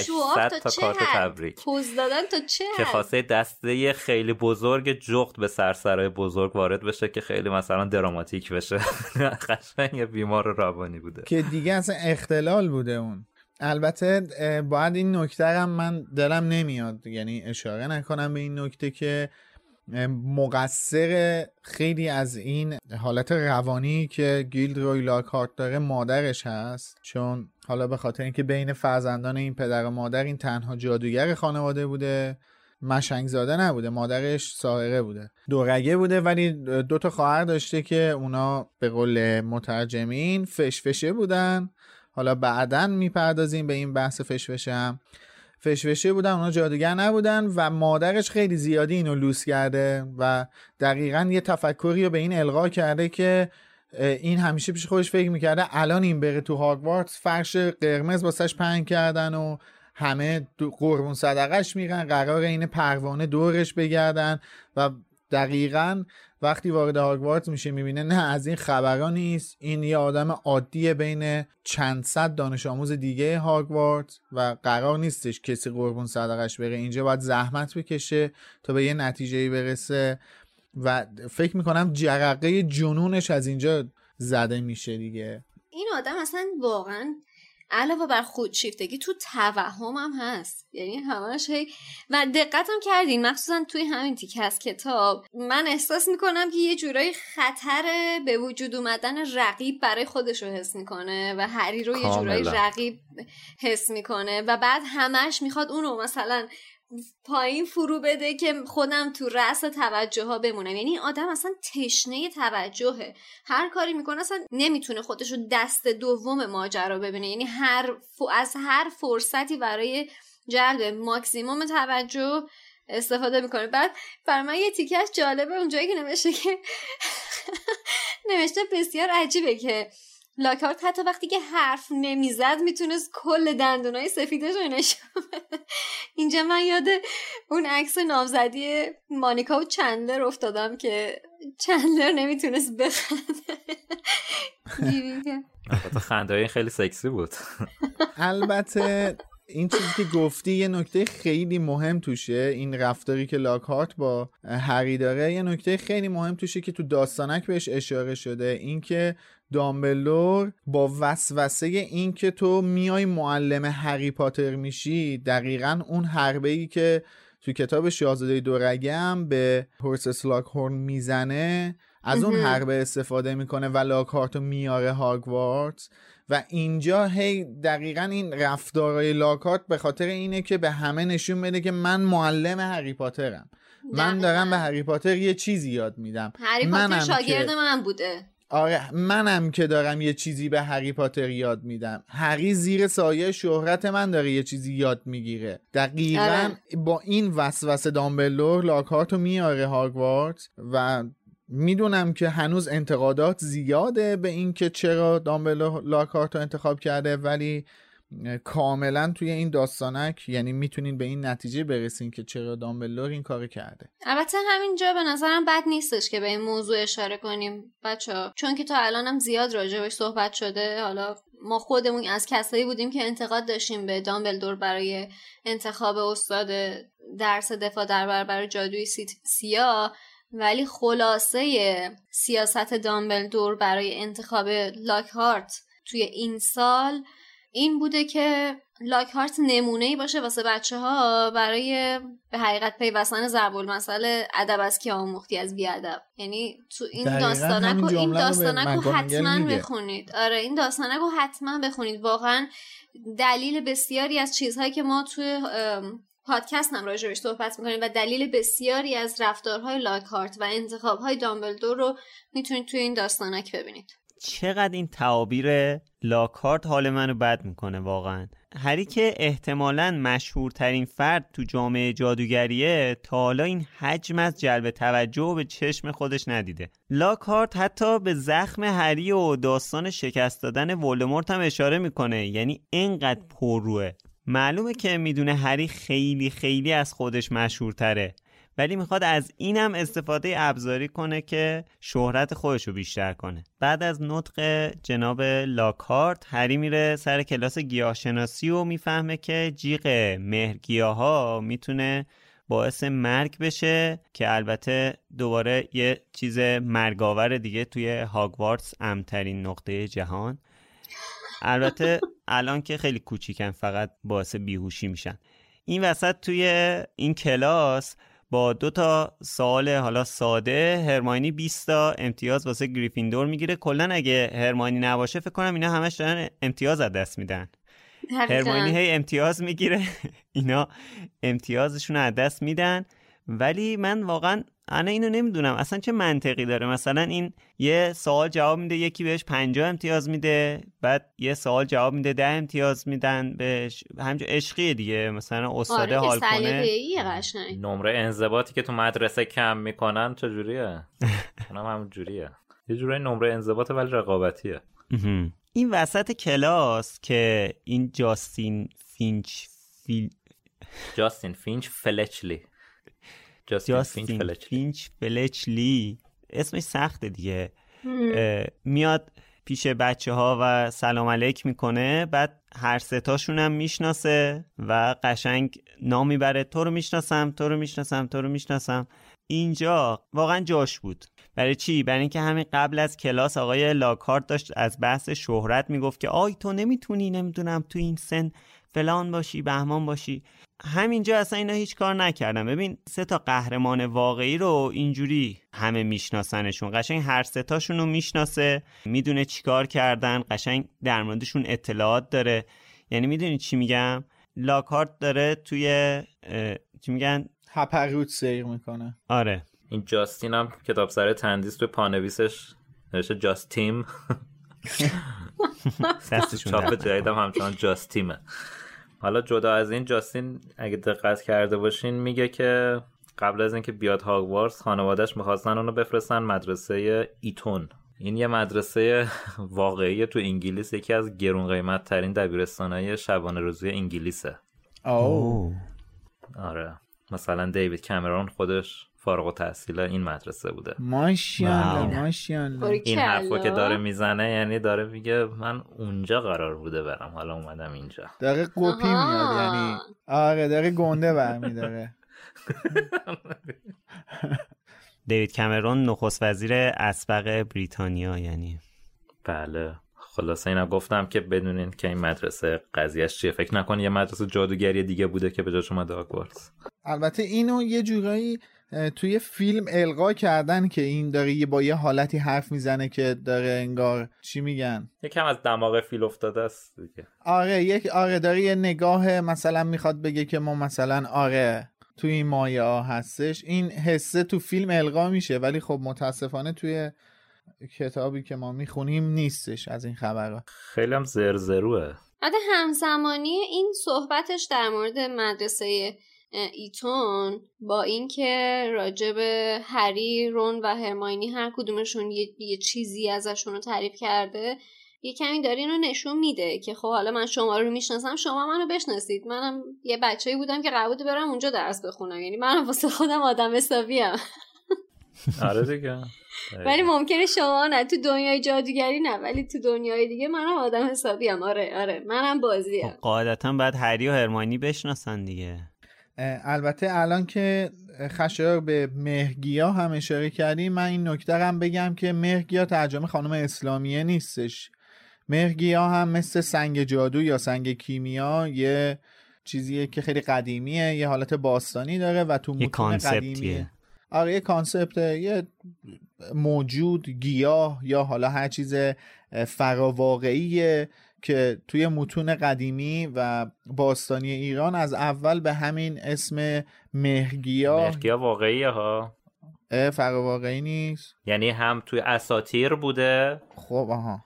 شوآپ 800 تا کارت؟ تبریک. پوز دادن تا چه که حد؟ خواسته دسته خیلی بزرگ جغد به سرسرای بزرگ وارد بشه که خیلی مثلا دراماتیک بشه. *laughs* قشنگ یه بیمار روانی بوده. که دیگه اصلا اختلال بوده اون. البته باید این نکته هم من دلم نمیاد. یعنی اشاره نکنم به این نکته که مقصر خیلی از این حالت روانی که گیلد روی لاکارت داره مادرش هست. چون حالا به خاطر اینکه بین فرزندان این پدر و مادر این تنها جادوگر خانواده بوده مشنگ زاده نبوده مادرش ساهره بوده. دورگه بوده ولی دو تا خواهر داشته که اونا به قول مترجمین فشفشه بودن. حالا بعدا می‌پردازیم به این بحث فشفشه هم. فشفشه بودن اونا جادوگر نبودن و مادرش خیلی زیادی اینو لوس کرده و دقیقا یه تفکری رو به این القا کرده که این همیشه پیش خودش فکر می‌کرده الان این بره تو هاگوارتس فرش قرمز واسش پهن کردن و همه قربون صدقش میرن قرار این پروانه دورش بگردن و دقیقا وقتی وارد هاگوارتس میشه می‌بینه نه از این خبرها نیست. این یه آدم عادی بین چند صد دانش آموز دیگه هاگوارتس و قرار نیستش کسی قربون صدقش بره. اینجا باید زحمت بکشه تا به یه نتیجه برسه و فکر می‌کنم جرقه جنونش از اینجا زده میشه دیگه. این آدم اصلا واقعا علاوه بر خودشیفتگی تو توهم هم هست یعنی همش هی و دقتم کردین مخصوصا توی همین تیکه از کتاب من احساس می‌کنم که یه جورایی خطر به وجود اومدن رقیب برای خودش رو حس می‌کنه و هری رو یه جورایی. رقیب حس می‌کنه و بعد همش می‌خواد اونو مثلا پایین فرو بده که خودم تو رأس توجه ها بمونم. یعنی آدم اصلا تشنه توجهه. هر کاری می‌کنه اصلا نمی‌تونه خودش رو دست دوم ماجرا ببینه. یعنی هر ف... از هر فرصتی برای جلب ماکسیموم توجه استفاده می‌کنه. بعد برای من یه تیکه از جالبه اونجایی که نوشته که *laughs* نوشته بسیار عجیبه که لاکارت حتی وقتی که حرف نمی‌زد می‌تونست کل دندونای سفیدش رو نشون بده. اینجا من یاد اون عکس نامزدی مانیکا و چندلر افتادم که چندلر نمی‌تونست بخنده. خنده این خیلی سکسی بود. البته این چیزی که گفتی یه نکته خیلی مهم توشه. این رفتاری که لاکارت با هری داره یه نکته خیلی مهم توشه که تو داستانک بهش اشاره شده. اینکه دامبلور با وسوسه این که تو میای معلم هری پاتر میشی دقیقا اون حربه ای که تو کتاب شاهزاده دورگه هم به هورسس لاکهورن می‌زنه از اون حربه استفاده می‌کنه و لاکارتو میاره هاگوارتس. و اینجا هی دقیقا این رفتارهای لاکارت به خاطر اینه که به همه نشون بده که من معلم هری پاترم. من دارم به هری پاتر یه چیزی یاد میدم. هری پاتر شاگرد من بوده. آره منم که دارم یه چیزی به هری پاتر یاد میدم هری زیر سایه شهرت من داره یه چیزی یاد می‌گیره دقیقا آره. با این وسوسه دامبلور لاکارتو میاره هاگوارتس و می‌دونم که هنوز انتقادات زیاده به اینکه چرا دامبلور لاکارتو انتخاب کرده ولی کاملا توی این داستانک یعنی می‌تونین به این نتیجه برسین که چرا دامبلور این کار کرده البته همینجا به نظرم بد نیستش که به این موضوع اشاره کنیم بچه. چون که تا الانم زیاد راجبش صحبت شده حالا ما خودمون از کسایی بودیم که انتقاد داشتیم به دامبلدور برای انتخاب استاد درس دفاع در برابر جادوی سیاه ولی خلاصه سیاست دامبلدور برای انتخاب لاکهارت توی این سال این بوده که لاکهارت نمونه ای باشه واسه بچه ها برای به حقیقت پیوستن ضرب المثل ادب از که آموختی از بیادب. یعنی تو این داستانک و این داستانک رو حتما بخونید. آره این داستانک رو حتما بخونید. واقعا دلیل بسیاری از چیزهایی که ما توی پادکست هم راجبش صحبت می‌کنیم و دلیل بسیاری از رفتارهای لاکارت و انتخابهای دامبلدور رو می‌تونید توی این داستانک ببینید. چقدر این تعابیر لاکارت حال منو بد می‌کنه واقعا. هری که احتمالا مشهورترین فرد تو جامعه جادوگریه تا حالا این حجم از جلب توجه به چشم خودش ندیده. لاکارت حتی به زخم هری و داستان شکست دادن ولدمورت هم اشاره می‌کنه. یعنی اینقدر پرروه. معلومه که می‌دونه هری خیلی خیلی از خودش مشهورتره. ولی می‌خواد از اینم استفاده ابزاری کنه که شهرت خودش رو بیشتر کنه. بعد از نطق جناب لاکارت هری میره سر کلاس گیاهشناسی و می‌فهمه که جیغ مهرگیاه ها می‌تونه باعث مرگ بشه که البته دوباره یه چیز مرگاور دیگه توی هاگوارتس امترین نقطه جهان. البته *laughs* الان که خیلی کوچیکن فقط باعث بیهوشی میشن. این وسط توی این کلاس با دو تا سوال حالا ساده هرماینی 20 تا امتیاز واسه گریفیندور می‌گیره. کلا اگه هرماینی نباشه فکر کنم اینا همش دارن امتیاز از دست میدن. هرماینی هی امتیاز می‌گیره. *laughs* اینا امتیازشون از دست میدن. ولی من واقعا انا اینو نمی‌دونم. اصلا چه منطقی داره؟ مثلا این یه سوال جواب میده یکی بهش 50 امتیاز میده بعد یه سوال جواب میده ده امتیاز میدن بهش. همینجور عشقیه دیگه. مثلا استاد آره حال کنه نمره انضباطی که تو مدرسه کم می‌کنن چجوریه؟ *laughs* اونم همون جوریه. یه جوری نمره انضباط ولی رقابتیه. این وسط کلاس که این جاستین فینچ فیل جاستین فینچ فلچلی. جاستین, فینچ, فلچلی اسمش سخته دیگه. میاد پیش بچه ها و سلام علیک می‌کنه بعد هر ستاشون هم می‌شناسه و قشنگ نام می‌بره. تو رو می‌شناسم تو رو می‌شناسم تو رو می‌شناسم. اینجا واقعا جاش بود. برای چی؟ برای اینکه همین قبل از کلاس آقای لاکهارت داشت از بحث شهرت می‌گفت که آی تو نمی‌تونی نمی‌دونم تو این سن فلان باشی بهمان باشی. همینجا اصلا اینا هیچ کار نکردم ببین سه تا قهرمان واقعی رو اینجوری همه میشناسنشون. قشنگ هر سه تاشون رو می‌شناسه می‌دونه چیکار کردن قشنگ در موردشون اطلاعات داره. یعنی می‌دونی چی میگم؟ لاکارت داره توی چی میگن؟ هپروت سیر می‌کنه. آره. این جاستین هم کتاب سر تندیس توی پانویسش نوشته جاستیم. *laughs* چاپ جدیدم همچنان جاستیمه. حالا جدا از این جاستین اگه دقت کرده باشین میگه که قبل از اینکه بیاد هاگوارتس خانوادهش می‌خواستن اونو بفرستن مدرسه ایتون. این یه مدرسه *laughs* واقعی تو انگلیس یکی از گرون قیمت ترین دبیرستان های شبانه روزی انگلیسه. اوه. آره. مثلا دیوید کامرون خودش فارغ و تحصیل این مدرسه بوده. ماشاءالله ماشاءالله. این حرفا که داره می‌زنه یعنی داره میگه من اونجا قرار بوده برم حالا اومدم اینجا. داره قپی میاد یعنی آره داره گنده برمیداره. *laughs* دیوید کامرون نخست وزیر اسبق بریتانیا یعنی. بله. خلاصه اینا گفتم که بدونین که این مدرسه قضیهش چیه. فکر نکن یه مدرسه جادوگری دیگه بوده که به جاش اومده آگوارتس البته اینو یه جورایی توی فیلم القا کردن که این داره با یه حالتی حرف می‌زنه که داره انگار چی میگن؟ یکم از دماغ فیل افتاده است دیگه. آره یک آره داره یه نگاه مثلا می‌خواد بگه که ما مثلا آره توی این مایه ها هستش. این حسه تو فیلم القا میشه ولی خب متاسفانه توی کتابی که ما می‌خونیم نیستش از این خبرها. خیلی هم زرزروه. حتی همزمانی این صحبتش در مورد مدرسه ایتون با اینکه راجب هری رون و هرماینی هر کدومشون یه, یه چیزی ازشون رو تعریف کرده یه کمی داره اینو نشون میده که خب حالا من شما رو می‌شناسم شما منو بشناسید. منم یه بچه‌ای بودم که قرار برم اونجا درس بخونم. یعنی منم واسه خودم آدم حسابیم. *laughs* آره دیگه. *laughs* ولی ممکنه شما نه تو دنیای جادوگری نه ولی تو دنیای دیگه منم آدم حسابیم. آره آره منم بازیم. خب قاعدتا بعد هری و هرمانی بشناسن دیگه. البته الان که خشایار به مهگیا هم اشاره کردیم من این نکته هم بگم که مهگیا ترجمه خانم اسلامیه نیستش. مهگیا هم مثل سنگ جادو یا سنگ کیمیا یه چیزیه که خیلی قدیمیه یه حالت باستانی داره و تو متون قدیمیه. آره یه کانسپت یه موجود گیاه یا حالا هر چیز فراواقعیه. که توی متون قدیمی و باستانی ایران از اول به همین اسم مهگیا مهگیا واقعیه ها. فراواقعی نیست. یعنی هم توی اساتیر بوده. خب آها.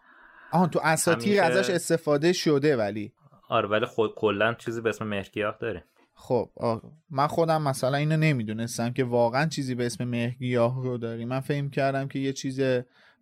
آها تو اساتیر همیشه... ازش استفاده شده ولی. آره ولی خود کلا چیزی به اسم مهگیاه داره خب من خودم مثلا اینو نمی‌دونستم که واقعا چیزی به اسم مهگیاه رو داری. من فهم کردم که یه چیز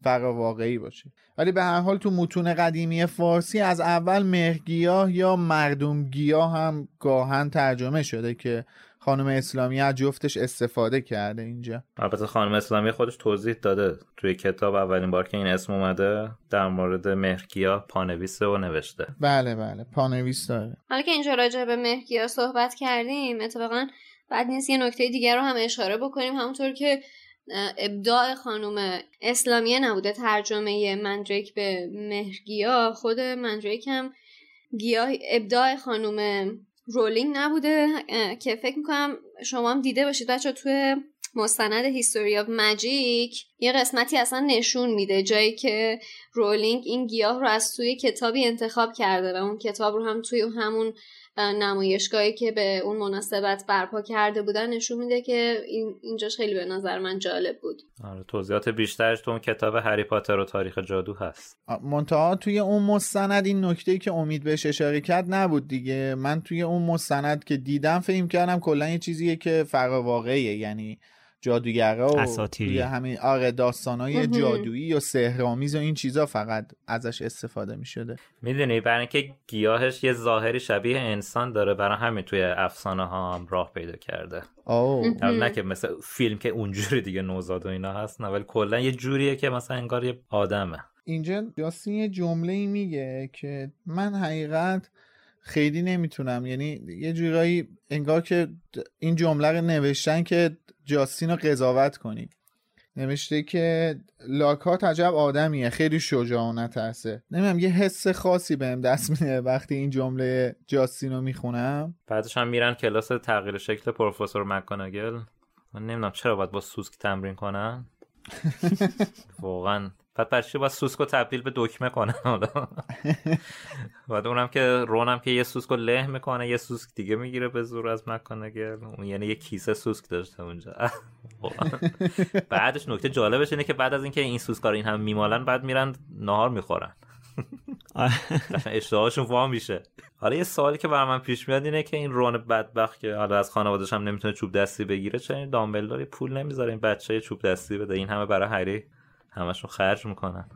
فرا واقعی باشه. ولی به هر حال تو متون قدیمی فارسی از اول مهگیاه یا مردمگیاه هم گاهن ترجمه شده که خانم اسلامی از جفتش استفاده کرده اینجا. البته خانم اسلامی خودش توضیح داده. توی کتاب اولین بار که این اسم اومده در مورد مهرگیا پانویسه و نوشته. بله بله. پانویس داره. حالا که اینجا راجع به مهرگیا صحبت کردیم اتفاقا بعد نیست یه نکته دیگر رو هم اشاره بکنیم. همونطور که ابداع خانم اسلامیه نبوده. ترجمه مندریک به مهرگیاه خود مندریک هم گیاه ابداع خانم رولینگ نبوده که فکر می‌کنم شما هم دیده باشید. بچه توی مستند History of Magic یه قسمتی اصلا نشون میده جایی که رولینگ این گیاه رو از توی کتابی انتخاب کرده و اون کتاب رو هم توی همون نمایشگاهی که به اون مناسبت برپا کرده بودن نشون میده که این اینجاش خیلی به نظر من جالب بود. آره توضیحات بیشترش تو اون کتاب هری پاتر و تاریخ جادو هست. منتها توی اون مستند این نکته که امید بهش اشاره کرد نبود دیگه. من توی اون مستند که دیدم فهم کردم کلا یه چیزیه که فرا واقعیه. یعنی جادوگرا و اساطیری. همین آره داستانای جادویی و سحرآمیز و این چیزا فقط ازش استفاده می شده می‌دونی برای اینکه گیاهش یه ظاهری شبیه انسان داره برای همین توی افسانه ها هم راه پیدا کرده. اوه نه که مثل فیلم که اونجوری دیگه نوزاد و اینا هست نه ولی کلا یه جوریه که مثلا انگار یه آدمه. اینجا جاستین یه جمله میگه که من حقیقت خیلی نمی‌تونم. یعنی یه جورایی انگار که این جمله رو نوشتن که جاستین رو قضاوت کنی. نوشته که لاکات عجب آدمیه. خیلی شجاعانه هسته نمی‌دونم یه حس خاصی بهم دست میده وقتی این جمله جاستین رو می‌خونم. بعدش هم میرن کلاس تغییر شکل پروفسور مکاناگل من نمی‌دونم چرا باید با سوسک تمرین کنن. *laughs* واقعا بعد چی باید سوسکو تبدیل به دکمه کنه حالا. بعد اونم که رونم که یه سوسکو له می‌کنه یه سوسک دیگه می‌گیره به زور از مکانگل اون یعنی یه کیسه سوسک داشته اونجا. *laughs* بعدش نکته جالبش اینه که بعد از اینکه این سوسکا رو این هم میمالن بعد میرن نهار می‌خورن. اشتهاشون وام میشه. حالا یه سوالی که برای من پیش میاد اینه که این رون بدبخت که حالا از خانواده‌ش هم نمی‌تونه چوب دستی بگیره چرا این دامبلدور پول نمی‌ذاره این بچه چوب دستی بده؟ این همه برای هری همشون خرج می‌کنن.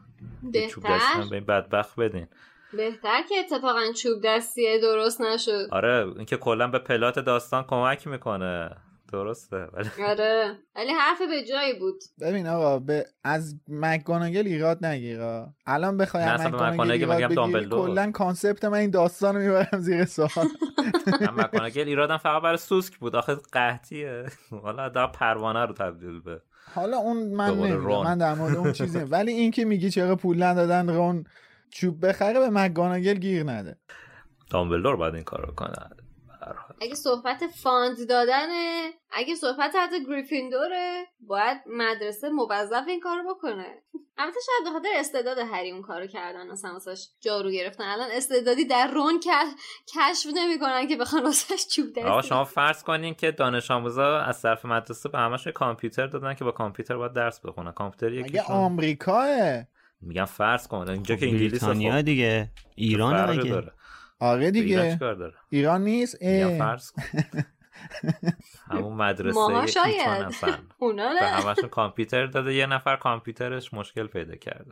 چوب دستی به این بدبخت بدین. بهتر که اتفاقا چوب دستیه درست نشد. آره اینکه کلا به plot داستان کمک می‌کنه. درسته ولی *laughs* آره. ولی حرف به جایی بود. ببین آقا به از مکگوناگل ایراد نگیرا الان بخوای از مکگوناگل ایراد بگیری. کلا concept من این داستان رو می‌برم زیر سوال. من *laughs* مک‌گوناگل ایرادم فقط برای سوسک بود. آخه قحطیه. *laughs* حالا در پروانه رو تبدیل به حالا اون من نمی‌دونم. من در مورد اون چیزی ولی این که میگی چرا پول ندادن رون چوب بخره به مکگوناگل گیر نده دامبلدور باید این کارو کنه. اگه صحبت fund دادنه اگه صحبت حتی گریفیندوره باید مدرسه موظف این کارو بکنه. البته شاید به خاطر استعداد هری اون کارو کردن اصلا واسش جارو گرفتن. الان استعدادی در رون کشف نمی‌کنن که بخوان واسش چوب دستی آقا شما فرض کنین که دانش آموزا از طرف مدرسه به همش کامپیوتر دادن که با کامپیوتر باید درس بخونن. کامپیوتر مگه یکیشون آمریکاه؟ میگن فرض کن اینجا که انگلیس بریتانیا دیگه. ایران مگه؟ آره به ایران دیگه. داره؟ ایران نیست؟ اه. فرض *laughs* همون مدرسه ماها شاید. هستن *laughs* اونا به نه. همشون کامپیوتر داده یه نفر کامپیوترش مشکل پیدا کرده.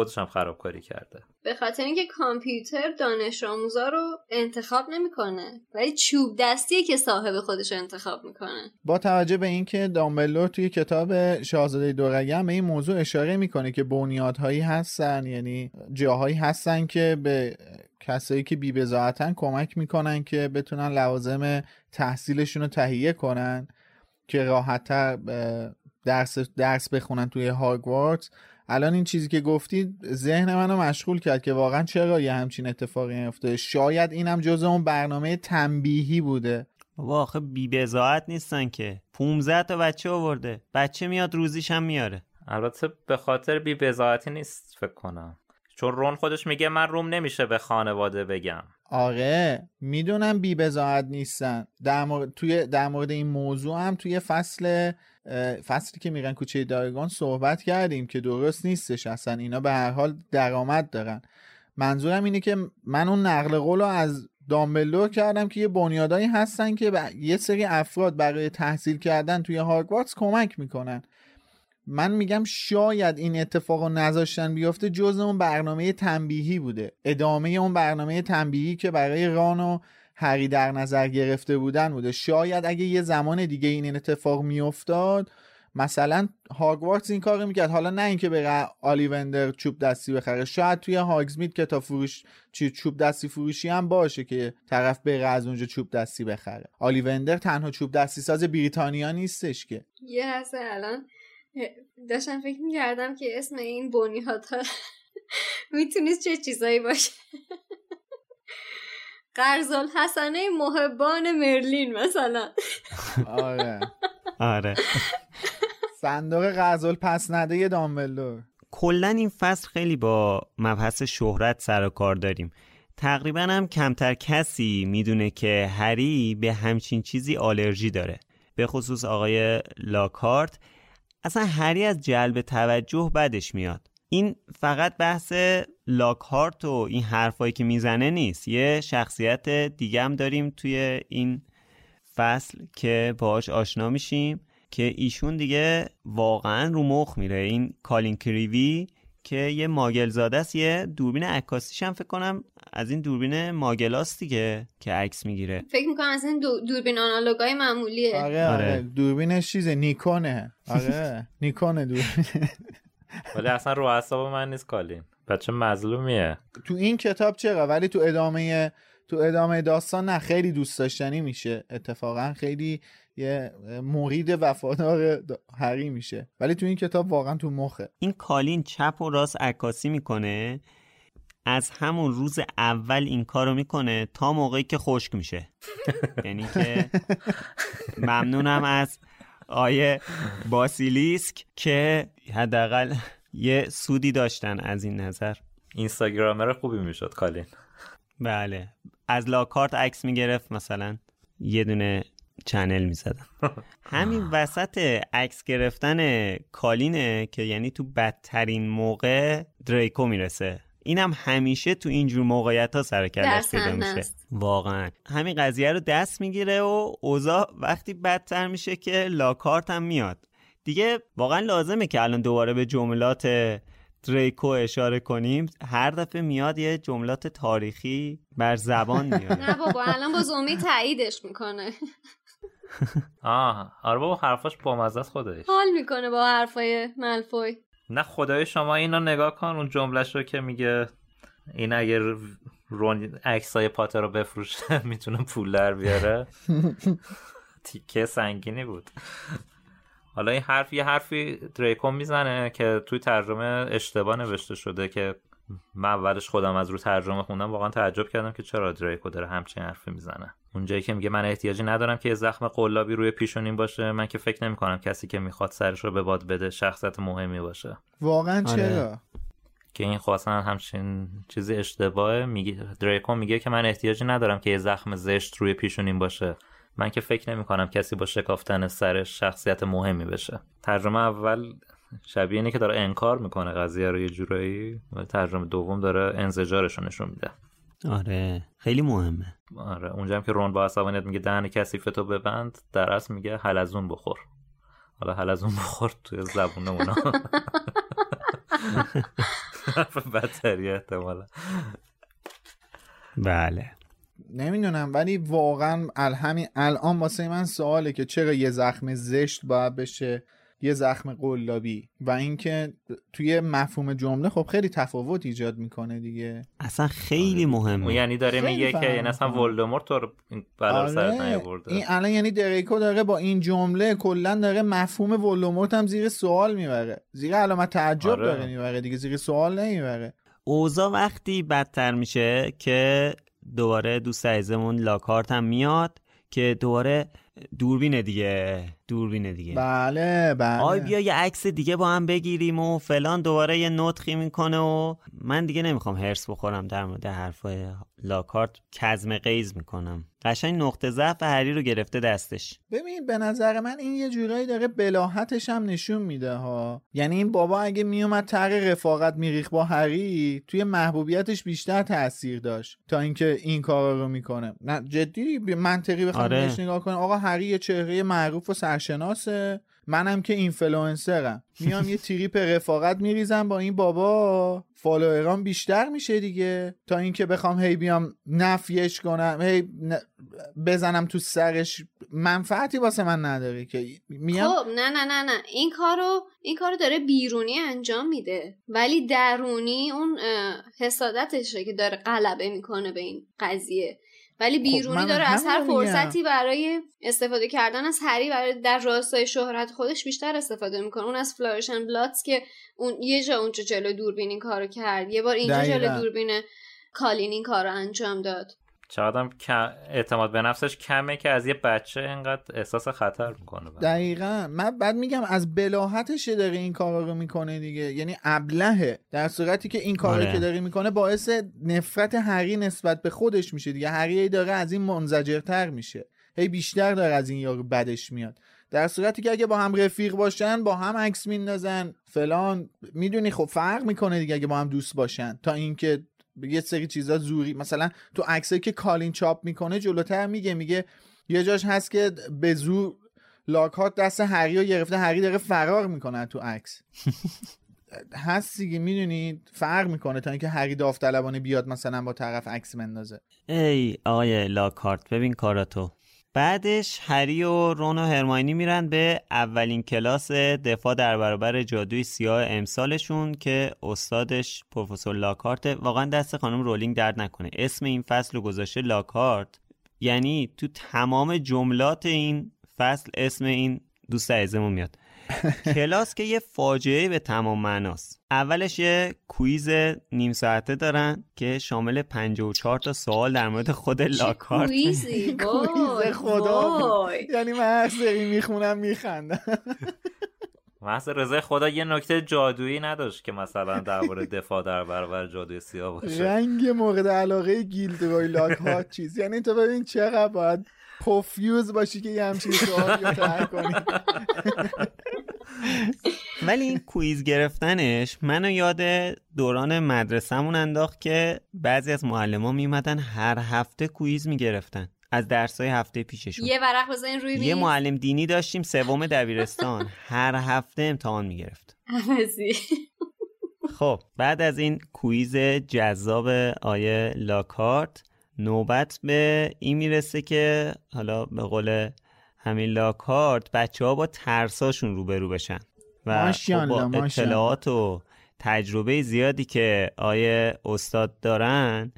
خودش هم خرابکاری کرده. به خاطر اینکه کامپیوتر دانش آموزا رو انتخاب نمی‌کنه ولی چوب دستیه که صاحب خودش رو انتخاب می‌کنه. با توجه به اینکه دامبلدور توی کتاب شاهزاده دورگم به این موضوع اشاره می‌کنه که بنیادهایی هستن یعنی جاهایی هستن که به کسایی که بیبزاعتن کمک می‌کنن که بتونن لوازم تحصیلشون رو تهیه کنن که راحتتر درس درس بخونن توی هاگوارتس. الان این چیزی که گفتید ذهن منو مشغول کرد که واقعا چرا یه همچین اتفاقی میفته شاید اینم جز اون برنامه تنبیهی بوده. بابا آخه بیبزاعت نیستن که. 15 تا بچه آورده. بچه میاد روزیش هم میاره. البته به خاطر بی بزاعتی نیست فکر کنم. چون رون خودش میگه من روم نمیشه به خانواده بگم. آره می‌دونم بی بزاعت نیستن. در مورد توی در مورد این موضوع هم توی فصل فصلی که میرن کوچه دایگان صحبت کردیم که درست نیستش اصلا. اینا به هر حال درآمد دارن. منظورم اینه که من اون نقل قول رو از دامبلدور کردم که یه بنیادایی هستن که یه سری افراد برای تحصیل کردن توی هاگوارتس کمک می‌کنن. من میگم شاید این اتفاق رو نذاشتن بیفته جز اون برنامه تنبیهی بوده. ادامه اون برنامه تنبیهی که برای ران و هری در نظر گرفته بودن بوده. شاید اگه یه زمان دیگه این اتفاق میافتاد مثلا هاگوارتس این کار می‌کرد. حالا نه اینکه بره آلیوندر چوب دستی بخره. شاید توی هاگزمید کتاب فروش چوب دستی فروشی هم باشه که طرف بره از اونجا چوب دستی بخره. آلیوندر تنها چوب دستی ساز بریتانیا نیستش که. یه لحظه الان داشتم فکر می‌کردم که اسم این بنیاد ها *laughs* می‌تونست چه چیزایی باشه. *laughs* قرزال حسنه محبان مرلین مثلا. آره. آره. صندوق غزل پس نده دامبلدور. کلا این فصل خیلی با مبحث شهرت سر و کار داریم. تقریبا هم کمتر کسی می‌دونه که هری به همچین چیزی آلرژی داره. به خصوص آقای لاکارت اصلا هری از جلب توجه بدش میاد. این فقط بحث لاکهارت و این حرفایی که می‌زنه نیست. یه شخصیت دیگه هم داریم توی این فصل که باهاش آشنا میشیم که ایشون دیگه واقعا رو مخ میره. این کالین کریوی که یه ماگل زاده است یه دوربین عکاسیش هم فکر کنم از این دوربین ماگلاست دیگه که عکس می‌گیره. فکر می‌کنم از این دو- دوربین آنالوگای معمولیه. آره آره. آره. دوربینش چیزه؟ نیکونه. آره. *laughs* نیکونه دوربین. *laughs* ولی اصلا رو اعصاب من نیست کالین. بچه مظلومیه. تو این کتاب چرا ولی تو ادامه تو ادامه داستان نه خیلی دوست داشتنی میشه. اتفاقا خیلی یه مرید وفادار هری میشه. ولی تو این کتاب واقعا تو مخه. این کالین چپ و راست عکاسی می‌کنه. از همون روز اول این کارو می‌کنه تا موقعی که خشک میشه. *laughs* یعنی که ممنونم از آیه باسیلیسک که حداقل یه سودی داشتن از این نظر. اینستاگرامر خوبی می‌شد کالین. بله. از لاکارت عکس می‌گرفت مثلا. یه دونه چنل می‌زدن *laughs* همین وسط عکس گرفتن کالینه که یعنی تو بدترین موقع دریکو می‌رسه. اینم همیشه تو اینجور موقعیت ها سر پیدا میشه. واقعا. همین قضیه رو دست می‌گیره و اوضاع وقتی بدتر میشه که لاکارت هم میاد. دیگه واقعا لازمه که الان دوباره به جملات دریکو اشاره کنیم. هر دفعه میاد یه جملات تاریخی بر زبان میاد *laughs* نه بابا الان باز امید تاییدش می‌کنه. *laughs* آه آره بابا حرفاش بامزه است خودش. حال می‌کنه با حرفای ملفوی. نه خدای شما اینو نگاه کن اون جملهش رو که میگه این اگر رون عکسای پاتر رو بفروشه *laughs* می‌تونه پول در بیاره. *laughs* تیکه سنگینی بود. حالا این حرف یه حرفی دریکون می‌زنه که توی ترجمه اشتباه نوشته شده که من اولش خودم از رو ترجمه خوندم واقعا تعجب کردم که چرا دریکو داره همچین حرفی می‌زنه. اونجایی که میگه من احتیاجی ندارم که یه زخم قلابی روی پیشونیم باشه من که فکر نمی کنم کسی که می‌خواد سرش رو به باد بده شخصیت مهمی باشه. واقعا آره. چرا؟ که این خواستن همچین چیزی اشتباهه. میگه دریکو میگه که من احتیاجی ندارم که یه زخم زشت روی پیشونیم باشه. من که فکر نمی کنم کسی با شکافتن سرش شخصیت مهمی بشه. ترجمه اول شبیه اینه که داره انکار می‌کنه قضیه رو یه جورایی و ترجمه دوم داره انزجارش رو نشون میده. آره خیلی مهمه. آره اونجا هم که رون با عصبانیت میگه دهن کثیفتو ببند در اصل میگه حلزون بخور. حالا حلزون بخور توی زبون اونا *laughs* بدتری احتمالا. بله. نمی‌دونم ولی واقعا ال- همین الان واسه من سواله که چرا یه زخم زشت باید بشه؟ یه زخم قلابی و اینکه توی مفهوم جمله خب خیلی تفاوت ایجاد می‌کنه دیگه. اصلا خیلی اون مهمه. یعنی داره میگه که یعنی اصلا. ولدمورت تو رو بلا رو سرت نیاورده. این الان یعنی دریکو داره با این جمله کلا داره مفهوم ولدمورت هم زیر سوال می‌بره. زیر علامت تعجب آره. داره می‌بره دیگه زیر سوال نمی‌بره. اوضاع وقتی بدتر میشه که دوباره دوست عزیزمون لاکارت هم میاد که دوباره دوربینه دیگه. دوربینه دیگه. بله بله. آی بیا یه عکس دیگه با هم بگیریم و فلان دوباره یه نطخی می‌کنه و من دیگه نمی‌خوام هرس بخورم در مورد حرفای لاکارت. کزم قیز می‌کنم. قشنگ نقطه ضعف هری رو گرفته دستش. ببین به نظر من این یه جورایی داره بلاحتش هم نشون میده ها. یعنی این بابا اگه میومد تر رفاقت میریخ با هری توی محبوبیتش بیشتر تاثیر داشت تا اینکه این کارا رو می‌کنه. نه جدی؟ منطقی بخوام آره. نگاه کنم. آقا هری یه چهره معروف و سرشناسه منم که اینفلوئنسرم. میام یه تریپ رفاقت میریزم با این بابا. follower ام بیشتر میشه دیگه. تا اینکه بخوام هی بیام نفیش کنم هی بزنم تو سرش. منفعتی واسه من نداره که. میام خب نه نه نه نه. این کارو این کارو داره بیرونی انجام میده. ولی درونی اون حسادتشه که داره غلبه می‌کنه به این قضیه. ولی بیرونی من داره از هر. فرصتی برای استفاده کردن از هری برای در راستای شهرت خودش بیشتر استفاده می‌کنه اون از فلوریش اند بلاتس که اون یه جا اونجا جلو دوربین این کارو کرد یه بار اینجا دقیقاً. جلو دوربین کالین این کارو انجام داد چقدر اعتماد به نفسش کمه که از یه بچه اینقدر احساس خطر می‌کنه دقیقا. من بعد میگم از بلاهتش داره این کارا رو می‌کنه دیگه. یعنی ابلهه. در صورتی که این کاری آره. که داره می‌کنه باعث نفرت هری نسبت به خودش میشه دیگه. هری داره از این منزجرتر میشه. هی بیشتر داره از این یارو بدش میاد. در صورتی که اگه با هم رفیق باشن با هم عکس میندازن فلان. می‌دونی خب فرق می‌کنه دیگه اگه با هم دوست باشن. تا اینکه یه سری چیزا زوری. مثلا تو عکسایی که کالین چاپ می‌کنه جلوتر میگه میگه یه جاش هست که به زور لاکات دست هری رو گرفته هری داره فرار می‌کنه تو عکس. *laughs* هست دیگه می‌دونی؟ فرق می‌کنه تا اینکه هری داوطلبانه بیاد مثلا با طرف عکس بندازه. ای آقای لاکهارت ببین کاراتو. بعدش هری و رون و هرماینی میرن به اولین کلاس دفاع در برابر جادوی سیاه امسالشون که استادش پروفسور لاکهارت. واقعا دست خانم رولینگ درد نکنه. اسم این فصل رو گذاشته لاکهارت. یعنی تو تمام جملات این فصل اسم این دوست عزیزمون میاد. کلاس که یه فاجعه به تمام معناست. اولش یه quiz نیم ساعته دارن که شامل 54 تا سوال در مورد خود لاکهارت. quiz *laughs* ی؟ quiz خدا. یعنی من هر سری می‌خونم میخندم. *laughs* محض رضای خدا یه نکته جادویی نداشت که مثلا درباره دفاع در برابر جادوی سیاه باشه. رنگ مورد علاقه گیلدروی لاکهارت چیز. یعنی تو ببین چقدر باید پوفیوز باشی که یه همچین سوالی رو کنی. *laughs* ولی این quiz گرفتنش منو یاد دوران مدرسهمون انداخت که بعضی از معلمان میمدن هر هفته quiz می‌گرفتن. از درسای هفته پیششون. یه ورق بزنین روی یه معلم دینی داشتیم سوم دبیرستان. هر هفته امتحان می‌گرفت. خب بعد از این quiz جذاب آقای لاکهارت نوبت به این می‌رسه که حالا به قول همین لاکارت بچه ها با ترساشون روبرو بشن. و خب با اطلاعات و تجربه زیادی که آیه استاد دارن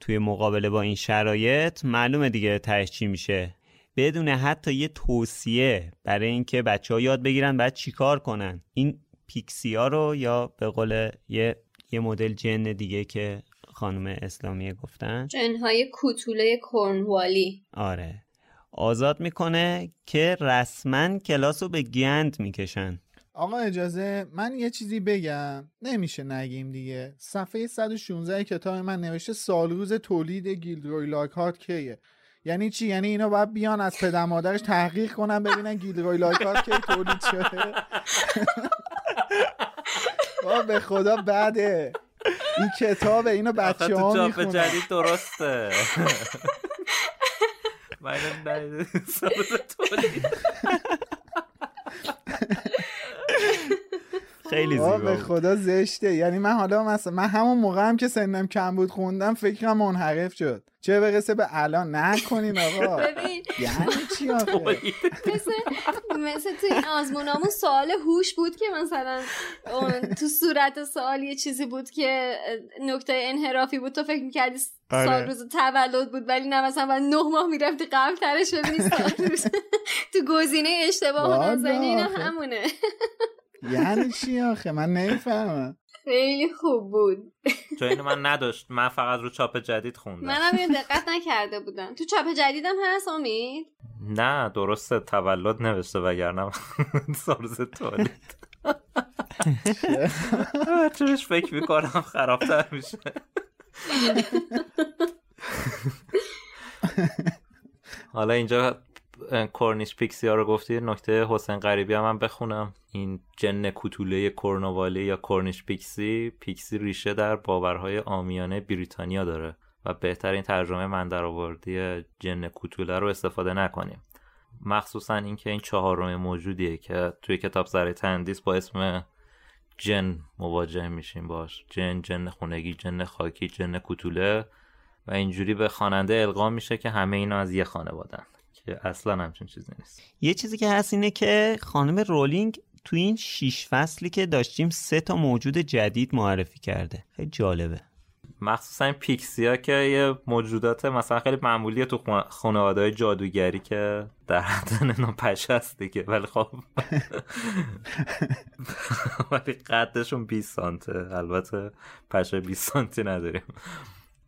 توی مقابله با این شرایط معلومه دیگه تهش چی میشه. بدون حتی یه توصیه برای اینکه بچه ها یاد بگیرن بعد چیکار کنن. این پیکسی ها رو یا به قول یه, یه مدل جن دیگه که خانم اسلامی گفتن؟ جنهای کوتوله کرنوالی آره. آزاد می‌کنه که رسما کلاس رو به گند می‌کشن. آقا اجازه من یه چیزی بگم. نمیشه نگیم دیگه. صفحه 116 کتاب من نوشته سال روز تولید گیلدروی لاکارت کیه؟ یعنی چی؟ یعنی اینا باید بیان از پدر مادرش تحقیق کنن ببینن گیلدروی لاکارت کی تولید شده. *laughs* به خدا بده. این کتاب اینو بچه ها می‌خونن. جدید درسته من خیلی زیبا به خدا زشته. یعنی من حالا مثلا من همون موقع هم که سنم کم بود خوندم فکرم منحرف شد. چه برسه به الان؟ نکنین آقا. *laughs* یعنی چی آخه؟ *laughs* مثل مثل تو این آزمونامون سوال هوش بود که مثلا تو صورت سوال یه چیزی بود که نکته انحرافی بود. تو فکر می‌کردی سال آره. روز تولد بود ولی نه مثلا بعد نه ماه می‌رفتی قبل ترش ببینی سال روز *laughs* تو گزینه اشتباه نزنی اینا همونه. یعنی چی آخه؟ من نمی‌فهمم. خیلی خوب بود. چون اینو من نداشت. من فقط رو چاپ جدید خوندم. منم یه دقت نکرده بودم. تو چاپ جدیدم هست امید؟ نه درسته. تولد نوشته وگرنه. *laughs* سارز تولید. چونش فکر می‌کنم خرابتر میشه. *laughs* حالا اینجا کورنیش پیکسی ها رو گفتی نکته حسین غریبی هم من بخونم. این جن کوتوله کرنوالی یا کورنیش پیکسی پیکسی ریشه در باورهای آمیانه بریتانیا داره و بهترین ترجمه من در آوردی جن کوتوله رو استفاده نکنیم. مخصوصا اینکه این چهارم موجودیه که توی کتاب زره تندیس با اسم جن مواجه میشیم باش. جن جن خونگی جن خاکی جن کوتوله و اینجوری به خواننده القا میشه که همه اینا از یه خانوادن. که اصلا همچین چیزی نیست. یه چیزی که هست اینه که خانم رولینگ تو این شیش فصلی که داشتیم سه تا موجود جدید معرفی کرده. خیلی جالبه. مخصوصا این پیکسی ها که یه موجودات مثلا خیلی معمولیه تو خانواده های جادوگری که در حد نو پشه هست دیگه. ولی خب *laughs* ولی قدشون 20 سانته. البته پشه 20 سانتی نداریم.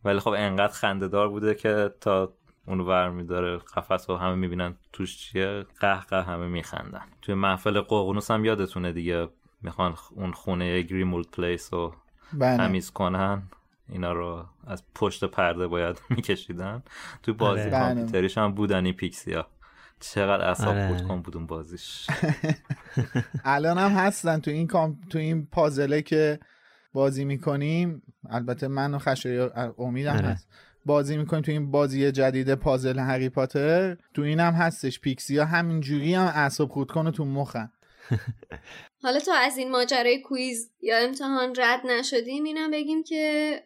ولی خب انقدر خندهدار بوده که تا اونو ور میداره قفس رو همه می‌بینن توش چیه قه قه همه میخندن توی محفل ققنوس هم یادتونه دیگه می‌خوان اون خونه گریمولد پلیس رو بله. تمیز کنن اینا رو از پشت پرده باید *laughs* میکشیدن توی بازی بله. کامپیوتریش هم بودن این پیکسی ها چقدر اصاب آره. خود کن بودون بازیش *laughs* الان هم هستن تو این کام... تو این پازله که بازی می‌کنیم البته من و خشایار امیدم آره. هست بازی می‌کنیم تو این بازی جدید پازل هری پاتر. تو این هم هستش. پیکسی ها همین جوری هم اعصاب خود کنه تو مخن *laughs* حالا تا از این ماجرای کویز یا امتحان رد نشدیم اینم بگیم که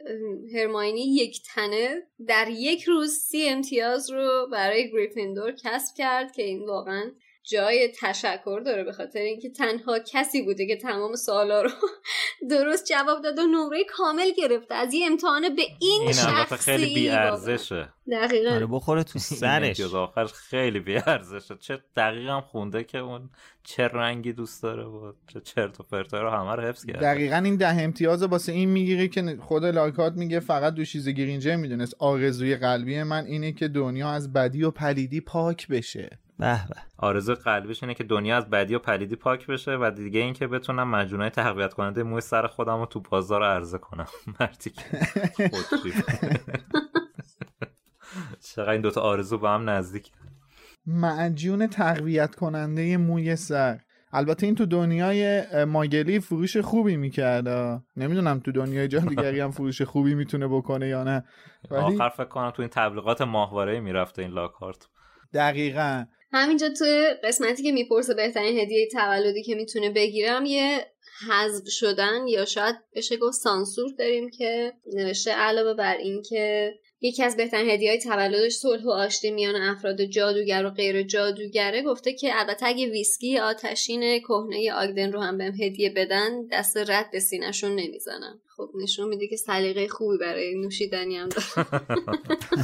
هرماینی یک تنه در یک روز سی امتیاز رو برای گریفیندور کسب کرد که این واقعا جای تشکر داره به خاطر اینکه تنها کسی بوده که تمام سوالا رو *laughs* درست جواب داد و نمره کامل گرفته. از یه امتحان به این, این شخصی خیلی بی ارزشه. دقیقا. آره بخوره تو سرش. آخرش خیلی بی ارزشه. چه دقیقا هم خونده که اون چه رنگی دوست داره و چه چرت و پرتا رو همه رو حفظ کرده. دقیقا این ده امتیاز واسه این می‌گیری که خود لاکهارت میگه فقط دوشیزه گرنجر می‌دونست. آرزوی قلبی من اینه که دنیا از بدی و پلیدی پاک بشه. به به. آرزو قلبیش اینه که دنیا از بدی و پلیدی پاک بشه و دیگه اینکه بتونم معجونای تقویت کننده موی سر خودم رو تو بازار عرضه کنم. *laughs* مرتیکه چقدر این دوتا آرزو با هم نزدیک. معجون تقویت کننده موی سر. البته این تو دنیای ماگلی فروش خوبی می‌کرد نمی‌دونم تو دنیای جادوگری هم فروش خوبی می‌تونه بکنه یا نه. ولی آخر فکر کنم تو این تبلیغات ماهواره می‌رفته این لاکارت. دقیقا. همینجا تو قسمتی که می‌پرسه بهترین هدیه تولدی که می‌تونه بگیرم یه حذف شدن یا شاید بشه گفت سانسور داریم که نوشته علاوه بر این که یکی از بهترین هدیه تولدش صلح و آشتی میان افراد جادوگر و غیر جادوگره گفته که البته اگه ویسکی آتشین کهنه آگدن رو هم بهم هدیه بدن دست رد به سینهشون نمی‌زنم. خب نشون میده که سلیقه خوبی برای نوشیدنی هم داره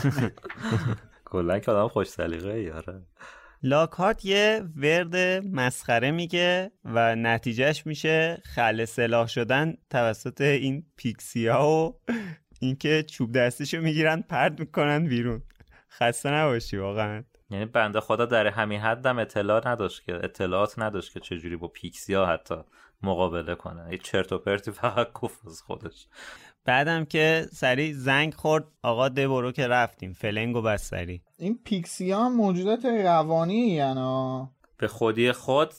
*laughs* کلا که آدم خوش سلیقه یاره لاکارت یه ورد مسخره میگه و نتیجهش میشه خل سلاح شدن توسط این پیکسیا و اینکه چوب دستشو می‌گیرن پرد می‌کنن بیرون. خسته نباشی واقعا. یعنی بنده خدا در همین حدم اطلاع نداشت که اطلاعات نداشت که چجوری با پیکسیا حتی مقابله کنه. یه چرت و پرتی فقط گفت از خودش. بعدم که سریع زنگ خورد آقا دبرو که رفتیم. فلنگ و بس سریع این پیکسی ها موجودات روانی یعنی؟ به خودی خود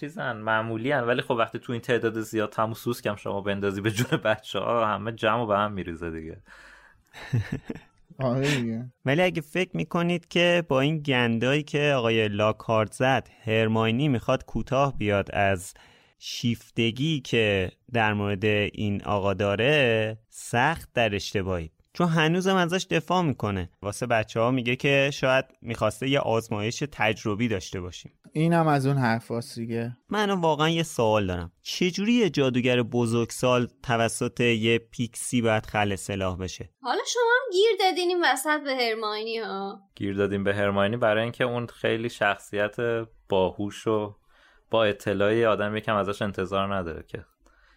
چیزن معمولی هن. ولی خب وقتی تو این تعداد زیاد تموسوس کم شما بندازی به جون بچه ها همه جمع و به هم میریزه دیگه. *laughs* آره دیگه. ولی اگه فکر می‌کنید که با این گندایی که آقای لاکارت زد هرماینی می‌خواد کوتاه بیاد از شیفتگی که در مورد این آقا داره سخت در اشتباهی. چون هنوزم ازش دفاع می‌کنه. واسه بچه ها میگه که شاید می‌خواسته یه آزمایش تجربی داشته باشیم. اینم از اون حرف دیگه. من واقعا یه سوال دارم. چجوری یه جادوگر بزرگسال توسط یه پیکسی باید خل سلاح بشه؟ حالا شما هم گیر دادین این وسط به هرماینی ها گیر دادیم به هرماینی برای اینکه اون خیلی شخصیت باهوش و با اطلاعی آدم یکم ازش انتظار نداره که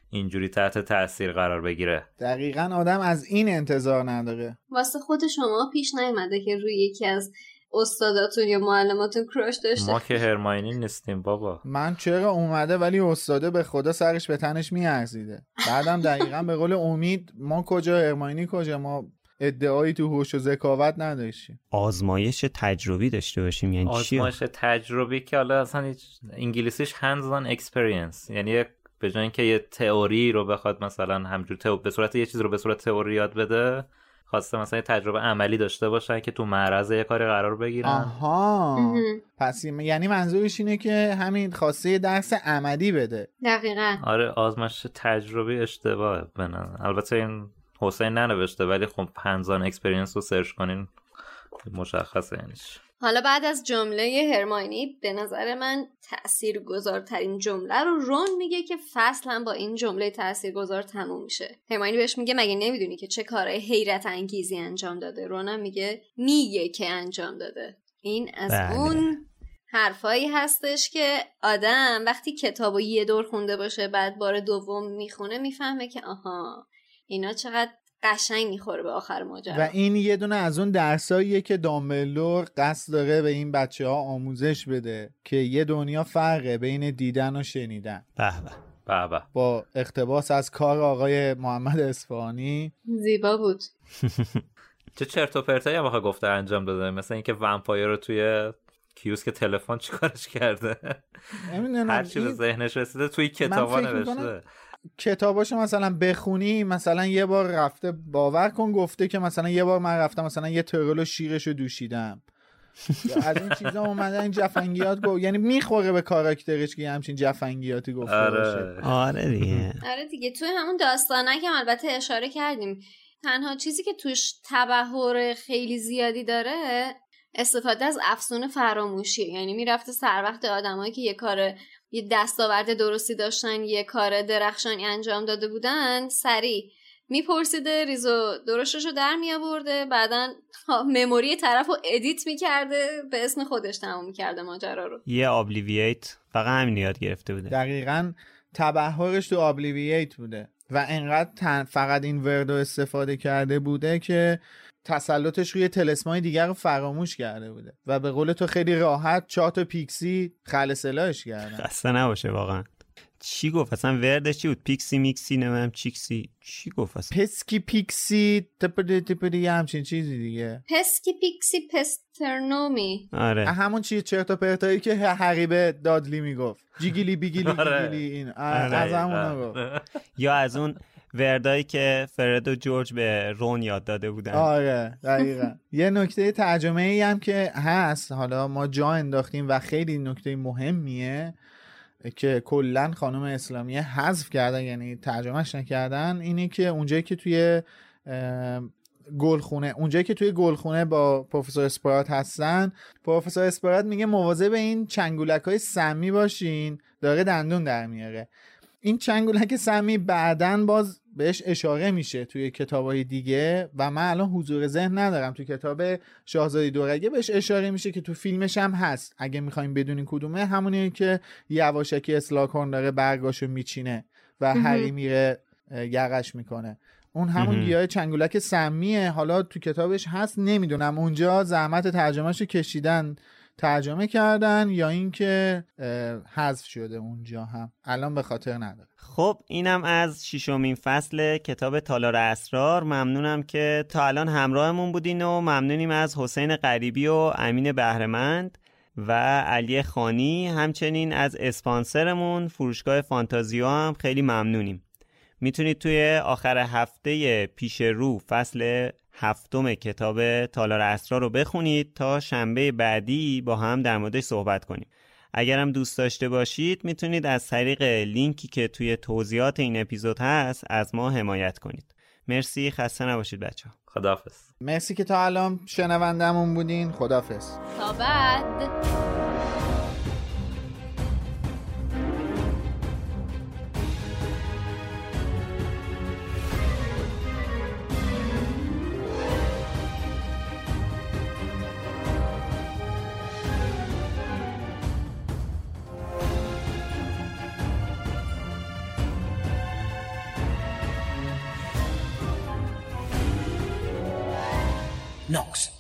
اینجوری تحت تاثیر قرار بگیره. دقیقا آدم از این انتظار نداره. واسه خود شما پیش نیومده که روی یکی از استاداتون یا معلماتون کراش داشته ما که هرماینی نیستیم بابا. من چرا اومده ولی استاده به خدا سرش به تنش میارزیده. بعدم دقیقا به قول امید ما کجا هرماینی کجا ما ادعایی تو هوش و ذکاوت نداشتیم آزمایش تجربی داشته باشیم یعنی چی؟ آزمایش تجربی که حالا اصلا انگلیسیش hands on experience. یعنی به جای اینکه یه تئوری رو بخواد مثلا همجور تئو... به صورت یه چیز رو به صورت تئوری یاد بده خواسته مثلا یه تجربه عملی داشته باشن که تو معرض یه کاری قرار بگیرن. آها. پس یعنی منظورش اینه که همین خواسته یه درس عملی بده. دقیقا. آره آزمایش تجربی اشتباهه بنن البته این حسین ننوشته ولی خب پنزان experience رو search کنین. مشخصه یعنیش. حالا بعد از جمله هرماینی به نظر من تأثیر گذارترین جمله رو رون میگه که فصل هم با این جمله تأثیر گذار تموم میشه. هرماینی بهش میگه مگه نمی‌دونی که چه کارهای حیرت انگیزی انجام داده؟ رونم میگه میگه که انجام داده. این از بله. اون حرفایی هستش که آدم وقتی کتاب و یه دور خونده باشه بعد بار دوم می‌خونه می‌فهمه که آها اینا چقدر قشنگ می‌خوره به آخر ماجرا. و این یه دونه از اون درساییه که دامبلور قصد داره به این بچه ها آموزش بده که یه دنیا فرقه بین دیدن و شنیدن. به به به به. با اقتباس از کار آقای محمد اصفهانی. زیبا بود. *laughs* چه چرت و پرتایی هم آخه گفته انجام داده. مثل اینکه ومپایر رو توی کیوسک تلفن چیکارش کرده؟ نمی‌دونم. هر چی به ذهنش رسیده توی کتابا نوشته. کتاباشو مثلا بخونی مثلا یه بار رفته باور کن گفته که مثلا یه بار من رفتم مثلا یه ترول و شیرش رو دوشیدم. از این چیزا اومدن این جفنگیات گفت یه می‌خوره به کاراکترش که همچین جفنگیاتی گفته باشه. آره آره دیگه. آره دیگه. توی همون داستانک هم البته اشاره کردیم تنها چیزی که توش تبهر خیلی زیادی داره استفاده از افسون فراموشی. یعنی می‌رفته سر وقت آدمایی که یه کار یه دستاورد درستی داشتن یه کار درخشانی انجام داده بودن سریع. میپرسیده ریز و درشتش رو در میآورده بعدا *laughs* memory طرف رو edit می‌کرده به اسم خودش تموم می‌کرده ماجرا رو. یه Obliviate فقط همین یاد گرفته بوده. دقیقا تبهرش تو Obliviate بوده و انقدر تند فقط این وردو استفاده کرده بوده که تسلطش روی تلسمای دیگر رو فراموش کرده بوده و به قول تو خیلی راحت چهار تا pixie خلع سلاحش کردن. خسته نباشه واقعا. چی گفت؟ اصلا وردش چی بود؟ پیکسی میکسی نمیم چیکسی. چی گفت اصلا؟ پسکی پیکسی تپدی تپدی یه همچین چیزی دیگه. پسکی پیکسی پسترنومی. آره. همون چیز چرت و پرتایی که به دادلی می‌گفت. جیگیلی بیگیلی آره. گیگیلی این. آره. از همون گفت یا از اون وردایی که فرد و جورج به رون یاد داده بودن. آره دقیقا. یه نکته ترجمه ای هم که هست حالا ما جا انداختیم و خیلی نکته مهمیه که کلا خانم اسلامیه حذف کردن یعنی ترجمهش نکردن اینه که اونجایی که توی گلخونه اونجایی که توی گلخونه با پروفسور اسپرات هستن پروفسور اسپرات میگه مواظب این چنگولک های سمی باشین داره دندون در میاره. این چنگولک سمی بعدن باز بهش اشاره میشه توی کتابهای دیگه و من الان حضور ذهن ندارم. توی کتاب شاهزاده دورگه بهش اشاره میشه که تو فیلمش هم هست. اگه می‌خوایم بدونین کدومه همونیه که یواشکی اسلاکورن داره برگاشو میچینه و هری میره یقش می‌کنه. اون همون. گیاه چنگولک سمیه. حالا تو کتابش هست نمی‌دونم. اونجا زحمت ترجمهشو کشیدن ترجمه کردن یا اینکه حذف شده اونجا هم. الان به خاطر نداره. خب اینم از ششمین فصل کتاب تالار اسرار. ممنونم که تا الان همراهمون بودین و ممنونیم از حسین غریبی و امین بهرمند و علی خانی. همچنین از اسپانسرمون فروشگاه فانتازیو هم خیلی ممنونیم. می‌تونید توی آخر هفته پیش رو فصل هفتم کتاب تالار اسرار رو بخونید تا شنبه بعدی با هم در موردش صحبت کنیم. اگرم دوست داشته باشید می‌تونید از طریق لینکی که توی توضیحات این اپیزود هست از ما حمایت کنید. مرسی خسته نباشید بچه ها خداحافظ. مرسی که تا الان شنوندمون بودین. خدافظ تا بعد. Knox.